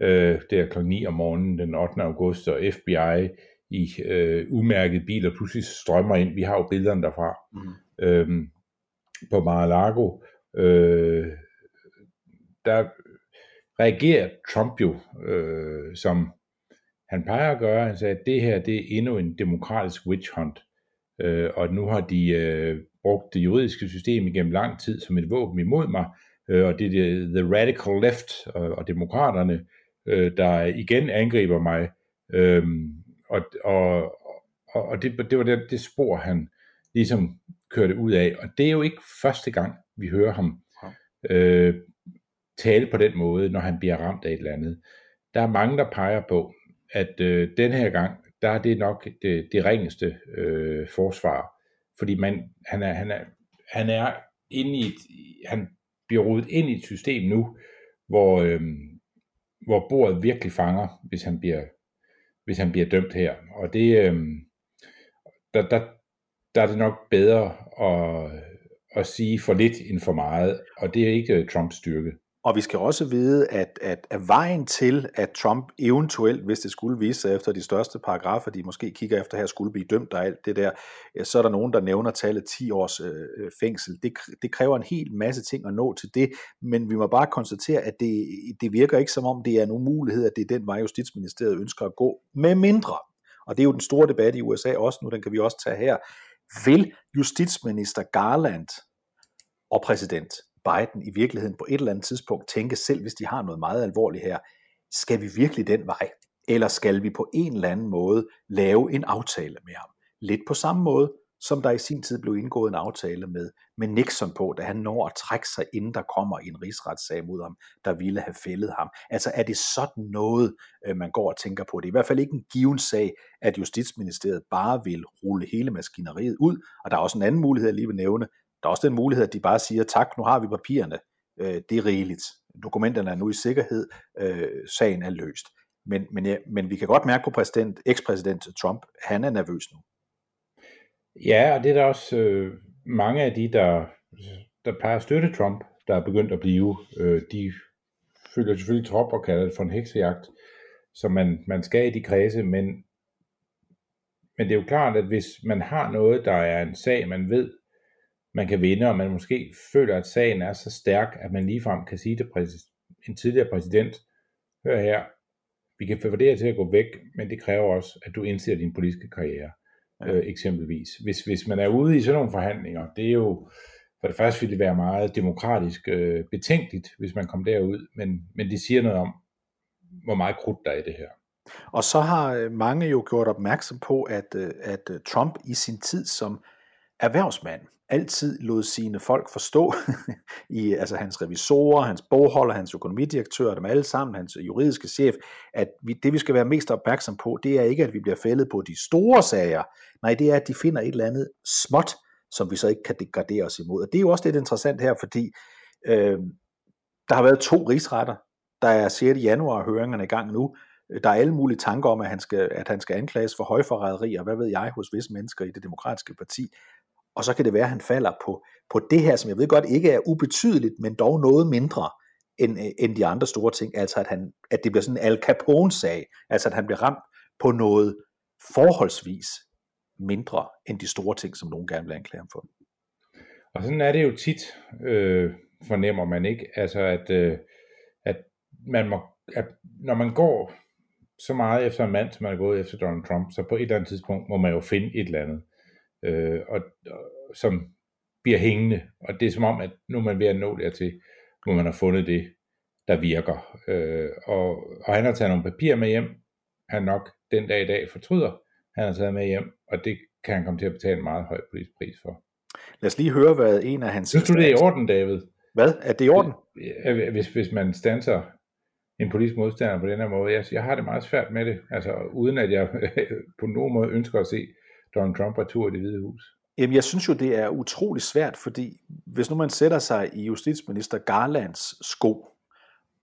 øh, der kl. 9 om morgenen den 8. august, og FBI i øh, umærkede biler pludselig strømmer ind, vi har jo billederne derfra, Mm. øhm, på Mar-a-Lago, øh, der reagerer Trump jo, øh, som han plejer at gøre. Han sagde, at det her det er endnu en demokratisk witch hunt, øh, og nu har de øh, brugt det juridiske system igennem lang tid som et våben imod mig, øh, og det er det, the radical left og, og demokraterne, øh, der igen angriber mig, øh, og, og, og, det, det var det, det spor, han ligesom kørte ud af. Og det er jo ikke første gang, vi hører ham øh, tale på den måde, når han bliver ramt af et eller andet. Der er mange, der peger på, at øh, den her gang, der er det nok det, det ringeste øh, forsvar. Fordi man, han, er, han, er, han er inde i et, han bliver rodet ind i et system nu, hvor, øh, hvor bordet virkelig fanger, hvis han bliver, hvis han bliver dømt her. Og det, øh, der, der, der er det nok bedre at, at sige for lidt end for meget, og det er ikke Trumps styrke. Og vi skal også vide, at, at, at vejen til, at Trump eventuelt, hvis det skulle vise sig efter de største paragrafer, de måske kigger efter her, skulle blive dømt og alt det der, så er der nogen, der nævner tallet 10 års øh, øh, fængsel. Det, det kræver en hel masse ting at nå til det, men vi må bare konstatere, at det, det virker ikke som om, det er en umulighed, at det er den vej, Justitsministeriet ønsker at gå, med mindre. Og det er jo den store debat i USA også nu, den kan vi også tage her. Vil justitsminister Garland og præsident Biden i virkeligheden på et eller andet tidspunkt tænke selv, hvis de har noget meget alvorligt her, skal vi virkelig den vej? Eller skal vi på en eller anden måde lave en aftale med ham? Lidt på samme måde, som der i sin tid blev indgået en aftale med, med Nixon på, da han når at trække sig, inden der kommer en rigsretssag mod ham, der ville have fældet ham. Altså er det sådan noget, øh, man går og tænker på? Det er i hvert fald ikke en given sag, at Justitsministeriet bare vil rulle hele maskineriet ud, og der er også en anden mulighed, jeg lige vil nævne, der er også den mulighed, at de bare siger, tak, nu har vi papirerne, øh, det er rigeligt. Dokumenterne er nu i sikkerhed, øh, sagen er løst. Men, men, ja, men vi kan godt mærke på præsident, ekspræsident Trump, han er nervøs nu. Ja, og det er der også øh, mange af de, der, der plejer at støtte Trump, der er begyndt at blive. Øh, de følger selvfølgelig trop og kalder det for en heksejagt, som man, man skal i de kredse, men, men det er jo klart, at hvis man har noget, der er en sag, man ved, man kan vinde, og man måske føler, at sagen er så stærk, at man ligefrem kan sige til præs- en tidligere præsident, hør her, vi kan få til at gå væk, men det kræver også, at du indser din politiske karriere, øh, eksempelvis. Hvis, hvis man er ude i sådan nogle forhandlinger, det er jo, for det første ville det være meget demokratisk øh, betænkeligt, hvis man kom derud, men, men det siger noget om, hvor meget krudt der er i det her. Og så har øh, mange jo gjort opmærksom på, at, øh, at øh, Trump i sin tid som erhvervsmand altid lod sine folk forstå, i altså hans revisorer, hans bogholder, hans økonomidirektør, dem alle sammen, hans juridiske chef, at vi, det vi skal være mest opmærksom på, det er ikke, at vi bliver fældet på de store sager. Nej, det er, at de finder et eller andet småt, som vi så ikke kan degradere os imod. Og det er jo også lidt interessant her, fordi øh, der har været to rigsretter. Der er 6. januar høringerne i gang nu. Der er alle mulige tanker om, at han skal, at han skal anklages for højforræderi, og hvad ved jeg, hos visse mennesker i det demokratiske parti. Og så kan det være, at han falder på, på det her, som jeg ved godt ikke er ubetydeligt, men dog noget mindre end, øh, end de andre store ting. Altså at, han, at det bliver sådan en Al Capone-sag. Altså at han bliver ramt på noget forholdsvis mindre end de store ting, som nogen gerne vil anklage ham for. Og sådan er det jo tit, øh, fornemmer man ikke. Altså at, øh, at man må, at når man går så meget efter en mand, som man er gået efter Donald Trump, så på et eller andet tidspunkt må man jo finde et eller andet, øh, og, og, som bliver hængende. Og det er som om, at nu er man ved at nå dertil, hvor man har fundet det, der virker. Øh, og, og han har taget nogle papirer med hjem, han nok den dag i dag fortryder, han har taget med hjem, og det kan han komme til at betale en meget høj politisk pris for. Lad os lige høre, hvad en af hans... Synes du, det er i orden, David? Hvad? Er det i orden? Hvis, hvis man stanser en politisk modstander på den her måde. Jeg, jeg har det meget svært med det, altså uden at jeg på nogen måde ønsker at se Donald Trump retur i det hvide hus. Jamen, jeg synes jo, det er utrolig svært, fordi hvis nu man sætter sig i justitsminister Garlands sko,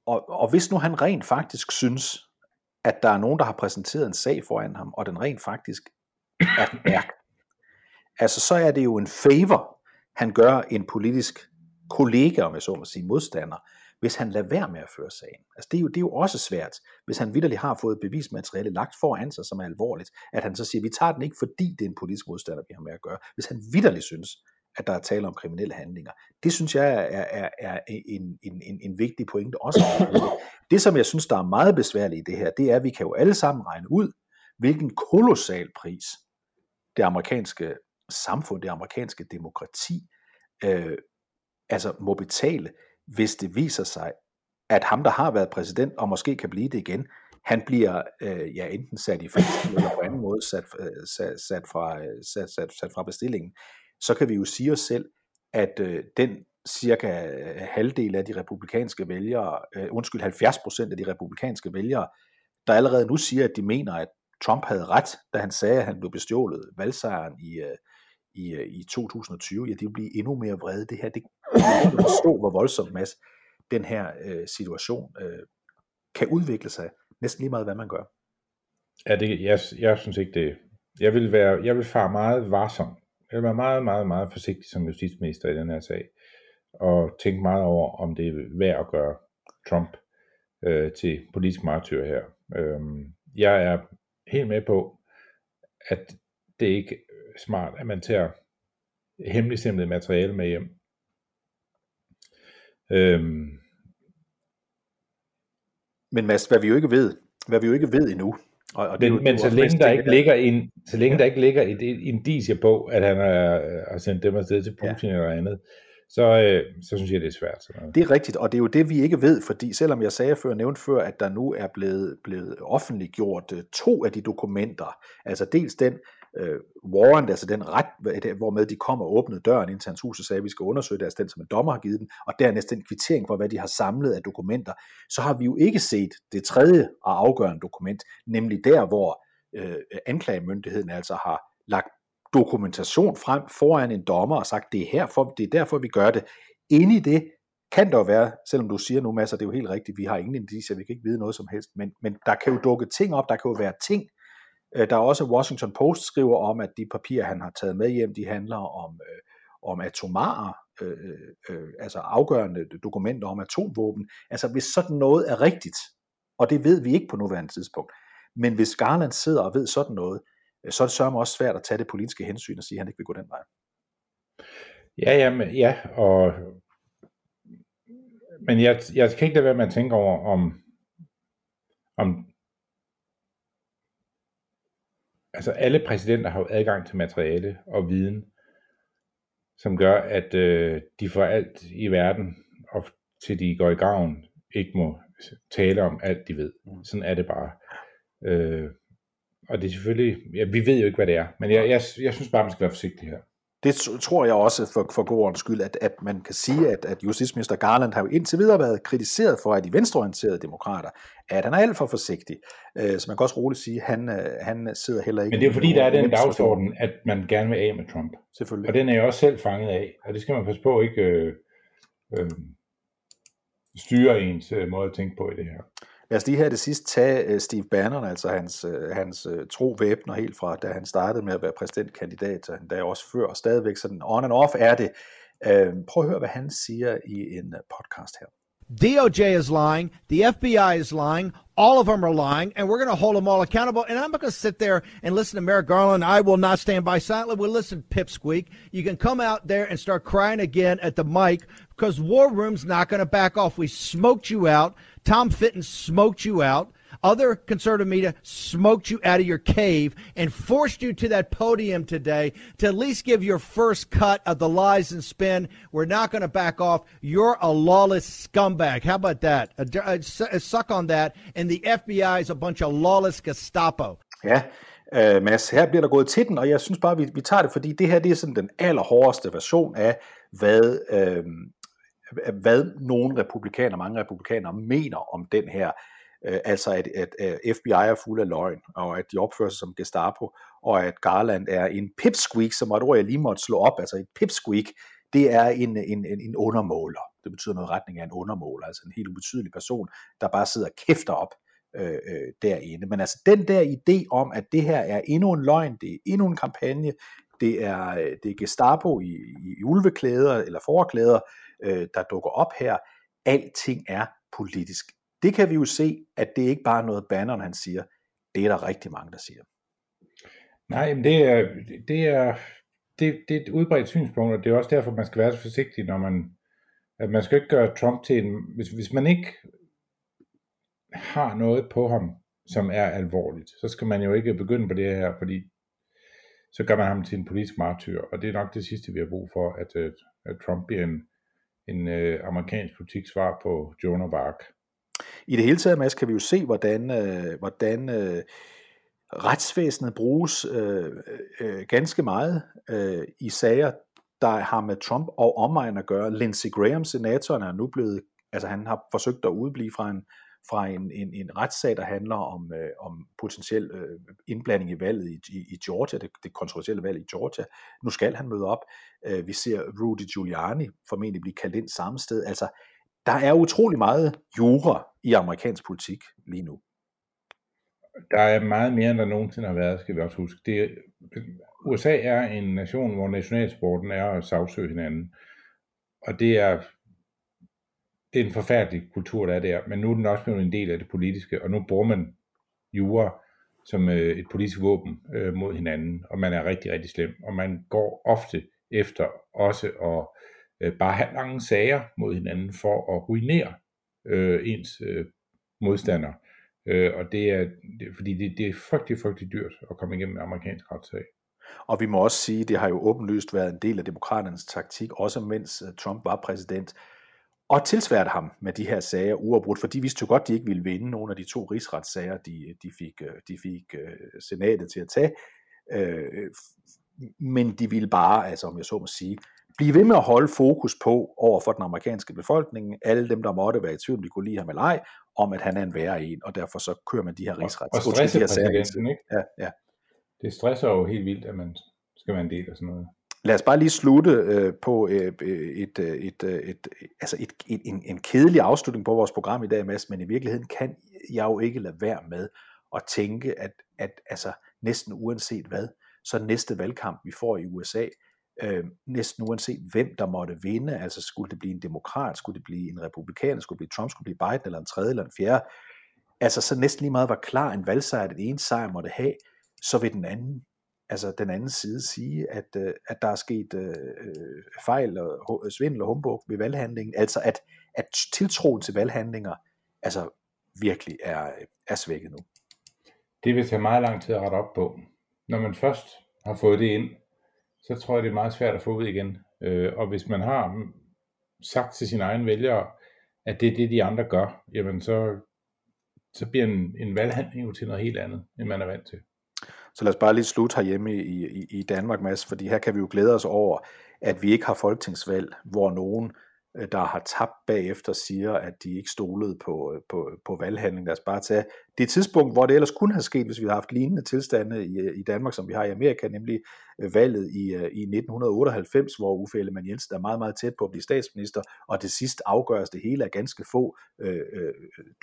og, og hvis nu han rent faktisk synes, at der er nogen, der har præsenteret en sag foran ham, og den rent faktisk er stærk, altså så er det jo en favor, han gør en politisk kollega, om jeg så må sige, modstander, hvis han lader være med at føre sagen. Altså det er jo, det er jo også svært, hvis han vidderligt har fået bevismateriale lagt foran sig, som er alvorligt, at han så siger, vi tager den ikke, fordi det er en politisk modstander, vi har med at gøre. Hvis han vidderligt synes, at der er tale om kriminelle handlinger. Det synes jeg er, er, er en, en, en, en vigtig pointe også. Det, som jeg synes, der er meget besværligt i det her, det er, at vi kan jo alle sammen regne ud, hvilken kolossal pris det amerikanske samfund, det amerikanske demokrati, øh, altså må betale, hvis det viser sig, at ham, der har været præsident, og måske kan blive det igen, han bliver øh, ja, enten sat i fængsel eller på anden måde sat, øh, sat, sat, fra, sat, sat, sat fra bestillingen, så kan vi jo sige os selv, at øh, den cirka øh, halvdel af de republikanske vælgere, øh, undskyld 70 procent af de republikanske vælgere, der allerede nu siger, at de mener, at Trump havde ret, da han sagde, at han blev bestjålet valgsejren i, øh, i, øh, i 2020, ja, det vil blive endnu mere vrede. Det her, det kan forstå, hvor voldsomt, Mads, den her øh, situation øh, kan udvikle sig, næsten lige meget, hvad man gør. Ja, det, jeg, jeg synes ikke det. Jeg vil, være, jeg vil fare meget varsom. Jeg vil være meget, meget, meget forsigtig som justitsminister i den her sag, og tænke meget over, om det er værd at gøre Trump øh, til politisk martyr her. Øhm, jeg er helt med på, at det ikke smart, at man tager hemmeligstemplet materiale med hjem. Øhm, Men Mads, hvad vi jo ikke ved, hvad vi jo ikke ved endnu, og, og det, er jo- men, men så længe der ikke her- ligger en, så længe der ikke ligger et, et indicie på, at han er, har sendt dem afsted til Putin ja. eller andet, så, øh, så synes jeg, det er svært. Sådan noget. Det er rigtigt, og det er jo det, vi ikke ved, fordi selvom jeg sagde før, nævnte før, at der nu er blevet, blevet offentliggjort øh, to af de dokumenter, altså dels den øh, warrant, altså den ret, hvormed de kom og åbnede døren ind til hans hus og sagde, at vi skal undersøge det, den, som en dommer har givet den, og dernæst den kvittering for, hvad de har samlet af dokumenter, så har vi jo ikke set det tredje og afgørende dokument, nemlig der, hvor øh, anklagemyndigheden altså har lagt dokumentation frem foran en dommer og sagt, det er, herfor, det er derfor, vi gør det. Inde i det kan der jo være, selvom du siger nu, masser, det er jo helt rigtigt, vi har ingen indicier, vi kan ikke vide noget som helst, men, men der kan jo dukke ting op, der kan jo være ting, Øh, der er også Washington Post skriver om, at de papirer, han har taget med hjem, de handler om, øh, om atomare, øh, øh, øh, altså afgørende dokumenter om atomvåben. Altså hvis sådan noget er rigtigt, og det ved vi ikke på nuværende tidspunkt, men hvis Garland sidder og ved sådan noget, øh, så er det sørme også svært at tage det politiske hensyn og sige, at han ikke vil gå den vej. Ja, ja, men, ja, og men jeg, jeg kan ikke lade være med at tænke over, om, om altså alle præsidenter har jo adgang til materiale og viden, som gør, at øh, de får alt i verden, og til de går i graven, ikke må tale om alt, de ved. Sådan er det bare. Øh, og det er selvfølgelig, ja, vi ved jo ikke, hvad det er, men jeg, jeg, jeg synes bare, man skal være forsigtig her. Det tror jeg også for, for god ordens skyld, at, at man kan sige, at, at justitsminister Garland har jo indtil videre været kritiseret for, at de venstreorienterede demokrater, at han er alt for forsigtig. Øh, så man kan også roligt sige, at han, øh, han sidder heller ikke... Men det er fordi, der er den dagsorden, at man gerne vil af med Trump. Selvfølgelig. Og den er jeg også selv fanget af, og det skal man passe på ikke øh, øh, styre ens øh, måde at tænke på i det her. Lad os lige her det sidste tage øh, Steve Bannon, altså hans, øh, hans øh, tro væbner helt fra, da han startede med at være præsidentkandidat, og endda også før, og stadigvæk sådan on and off er det. Prøv at høre, hvad han siger i en podcast her. DOJ is lying. The FBI is lying. All of them are lying, and we're going to hold them all accountable. And I'm not going to sit there and listen to Merrick Garland. I will not stand by silently. Well, listen, Pipsqueak. You can come out there and start crying again at the mic because War Room's not going to back off. We smoked you out. Tom Fitton smoked you out. Other conservative media smoked you out of your cave and forced you to that podium today to at least give your first cut of the lies and spin. We're not going to back off. You're a lawless scumbag. How about that? A, a, a suck on that. And the FBI is a bunch of lawless Gestapo. Yeah. øh, Mads, her bliver der gået til den, og jeg synes bare, vi, vi tager det, fordi det her det er sådan den allerhårdeste version af, hvad, øh, hvad nogle republikanere, mange republikanere mener om den her øh, altså at, at, at FBI er fuld af løgn, og at de opfører sig som Gestapo, og at Garland er en pipsqueak, som var et ord, jeg lige måtte slå op, altså et pipsqueak, det er en, en, en, en undermåler. Det betyder noget i retning af en undermåler, altså en helt ubetydelig person, der bare sidder og kæfter op øh, øh, derinde. Men altså den der idé om, at det her er endnu en løgn, det er endnu en kampagne, det er, øh, det er Gestapo i, i, i ulveklæder eller forklæder, øh, der dukker op her. Alting er politisk. Det kan vi jo se, at det ikke bare er noget Bannon, han siger. Det er der rigtig mange, der siger. Nej, men det er, det er, det, det er et udbredt synspunkt, og det er også derfor, man skal være så forsigtig, når man, at man skal ikke gøre Trump til en, hvis, hvis man ikke har noget på ham, som er alvorligt, så skal man jo ikke begynde på det her, fordi så gør man ham til en politisk martyr, og det er nok det sidste, vi har brug for, at, at, at Trump bliver en, en øh, amerikansk politik svar på Joan of Arc. I det hele taget, Mads, kan vi jo se, hvordan, øh, hvordan øh, retsvæsenet bruges øh, øh, ganske meget øh, i sager, der har med Trump og omegn at gøre. Lindsey Graham, senatoren, er nu blevet, altså han har forsøgt at udblive fra en, fra en, en, en retssag, der handler om, øh, om potentiel øh, indblanding i valget i, i, i Georgia, det, det kontroversielle valg i Georgia. Nu skal han møde op. Øh, vi ser Rudy Giuliani formentlig blive kaldt ind samme sted. Altså, der er utrolig meget jura i amerikansk politik lige nu. Der er meget mere, end der nogensinde har været, skal vi også huske. Det, USA er en nation, hvor nationalsporten er at sagsøge hinanden. Og det er, det er en forfærdelig kultur, der er der. Men nu er den også blevet en del af det politiske, og nu bruger man jura som øh, et politisk våben øh, mod hinanden, og man er rigtig, rigtig slem. Og man går ofte efter også at øh, bare have lange sager mod hinanden for at ruinere øh, ens øh, modstander. Øh, og det er, det, fordi det, det er frygtelig, frygtelig dyrt at komme igennem en amerikansk retssag. Og vi må også sige, det har jo åbenlyst været en del af demokraternes taktik, også mens øh, Trump var præsident, og tilsværte ham med de her sager uafbrudt, for de vidste jo godt, de ikke ville vinde nogle af de to rigsretssager, de, de fik, øh, de fik uh, senatet til at tage. Uh, men de ville bare, altså om jeg så må sige, blive ved med at holde fokus på over for den amerikanske befolkning, alle dem, der måtte være i tvivl, om de kunne lide ham eller ej, om at han er en værre en, og derfor så kører man de her rigsrets. Og stresse præsidenten, sager. ikke? Ja, ja. Det stresser jo helt vildt, at man skal være en del af sådan noget. Lad os bare lige slutte øh, på øh, øh et, øh, et, et, et, altså et, et, en, en kedelig afslutning på vores program i dag, Mads, men i virkeligheden kan jeg jo ikke lade være med at tænke, at, at altså, næsten uanset hvad, så næste valgkamp, vi får i USA, øh, næsten uanset hvem der måtte vinde, altså skulle det blive en demokrat, skulle det blive en republikaner, skulle det blive Trump, skulle det blive Biden eller en tredje eller en fjerde, altså så næsten lige meget var klar en valgsejr, den ene sejr måtte have, så vil den anden altså den anden side sige, at, øh, at der er sket øh, fejl og svindel og humbug ved valghandlingen, altså at, at tiltroen til valghandlinger altså virkelig er, er svækket nu. Det vil tage meget lang tid at rette op på. Når man først har fået det ind, så tror jeg, det er meget svært at få ud igen. Øh, og hvis man har sagt til sine egne vælgere, at det er det, de andre gør, jamen så, så bliver en, en valghandling jo til noget helt andet, end man er vant til. Så lad os bare lige slutte herhjemme i, i, i Danmark, Mads, fordi her kan vi jo glæde os over, at vi ikke har folketingsvalg, hvor nogen, øh, Øh, der har tabt bagefter, siger, at de ikke stolede på, øh, på, på valghandlingen. Lad os bare tage det tidspunkt, hvor det ellers kunne have sket, hvis vi havde haft lignende tilstande i, øh, i Danmark, som vi har i Amerika, nemlig valget i, i 1998, hvor Uffe Ellemann Jensen er meget, meget tæt på at blive statsminister, og det sidst afgøres det hele af ganske få øh,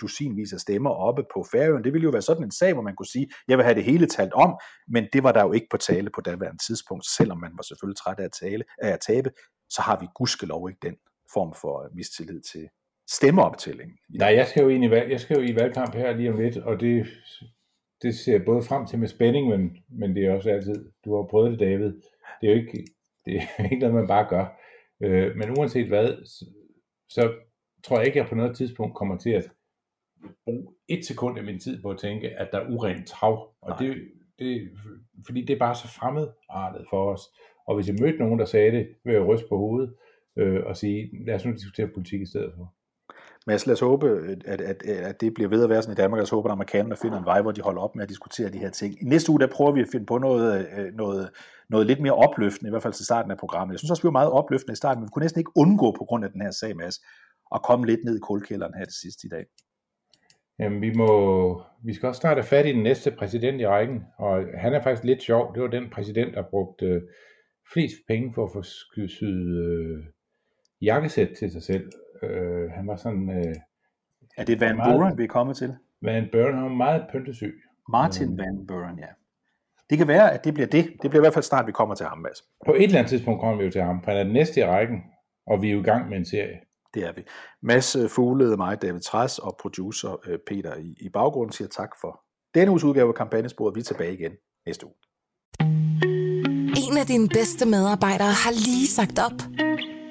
dusinvis af stemmer oppe på Færøen. Det ville jo være sådan en sag, hvor man kunne sige, jeg vil have det hele talt om, men det var der jo ikke på tale på daværende tidspunkt, selvom man var selvfølgelig træt af at, tale, af at tabe, så har vi gudskelov ikke den form for mistillid til stemmeoptælling. Nej, jeg skal jo ind i, valg, jeg skal jo i valgkamp her lige om lidt, og det, det ser jeg både frem til med spænding, men, men det er også altid, du har prøvet det, David. Det er jo ikke, det er ikke noget, man bare gør. Øh, men uanset hvad, så, så tror jeg ikke, at jeg på noget tidspunkt kommer til at bruge et sekund af min tid på at tænke, at der er urent trav. Og det, det, fordi det er bare så fremmedartet for os. Og hvis jeg mødte nogen, der sagde det, vil jeg ryste på hovedet øh, og sige, lad os nu diskutere politik i stedet for. Mads, lad os håbe, at, at, at det bliver ved at være sådan i Danmark. Lad os håbe, at amerikanerne finder en vej, hvor de holder op med at diskutere de her ting. I næste uge, der prøver vi at finde på noget, øh, noget, noget lidt mere opløftende, i hvert fald til starten af programmet. Jeg synes også, vi var meget opløftende i starten, men vi kunne næsten ikke undgå på grund af den her sag, Mads, at komme lidt ned i kulkælderen her til sidst i dag. Jamen, vi, må, vi skal også snart have fat i den næste præsident i rækken, og han er faktisk lidt sjov. Det var den præsident, der brugte øh, flest penge for at få syet øh, jakkesæt til sig selv. Øh, han var sådan... Øh, Er det Van meget- Buren, vi er kommet til? Van Buren, han var meget pyntesyg. Martin Van Buren, ja. Det kan være, at det bliver det. Det bliver i hvert fald snart, vi kommer til ham, Mads. På et eller andet tidspunkt kommer vi jo til ham, for han er den næste i rækken, og vi er jo i gang med en serie. Det er vi. Mads øh, Fuglede, mig, David Træs og producer øh, Peter i, i baggrunden siger tak for denne uges udgave af kampagnesporet. Vi er tilbage igen næste uge. En af dine bedste medarbejdere har lige sagt op.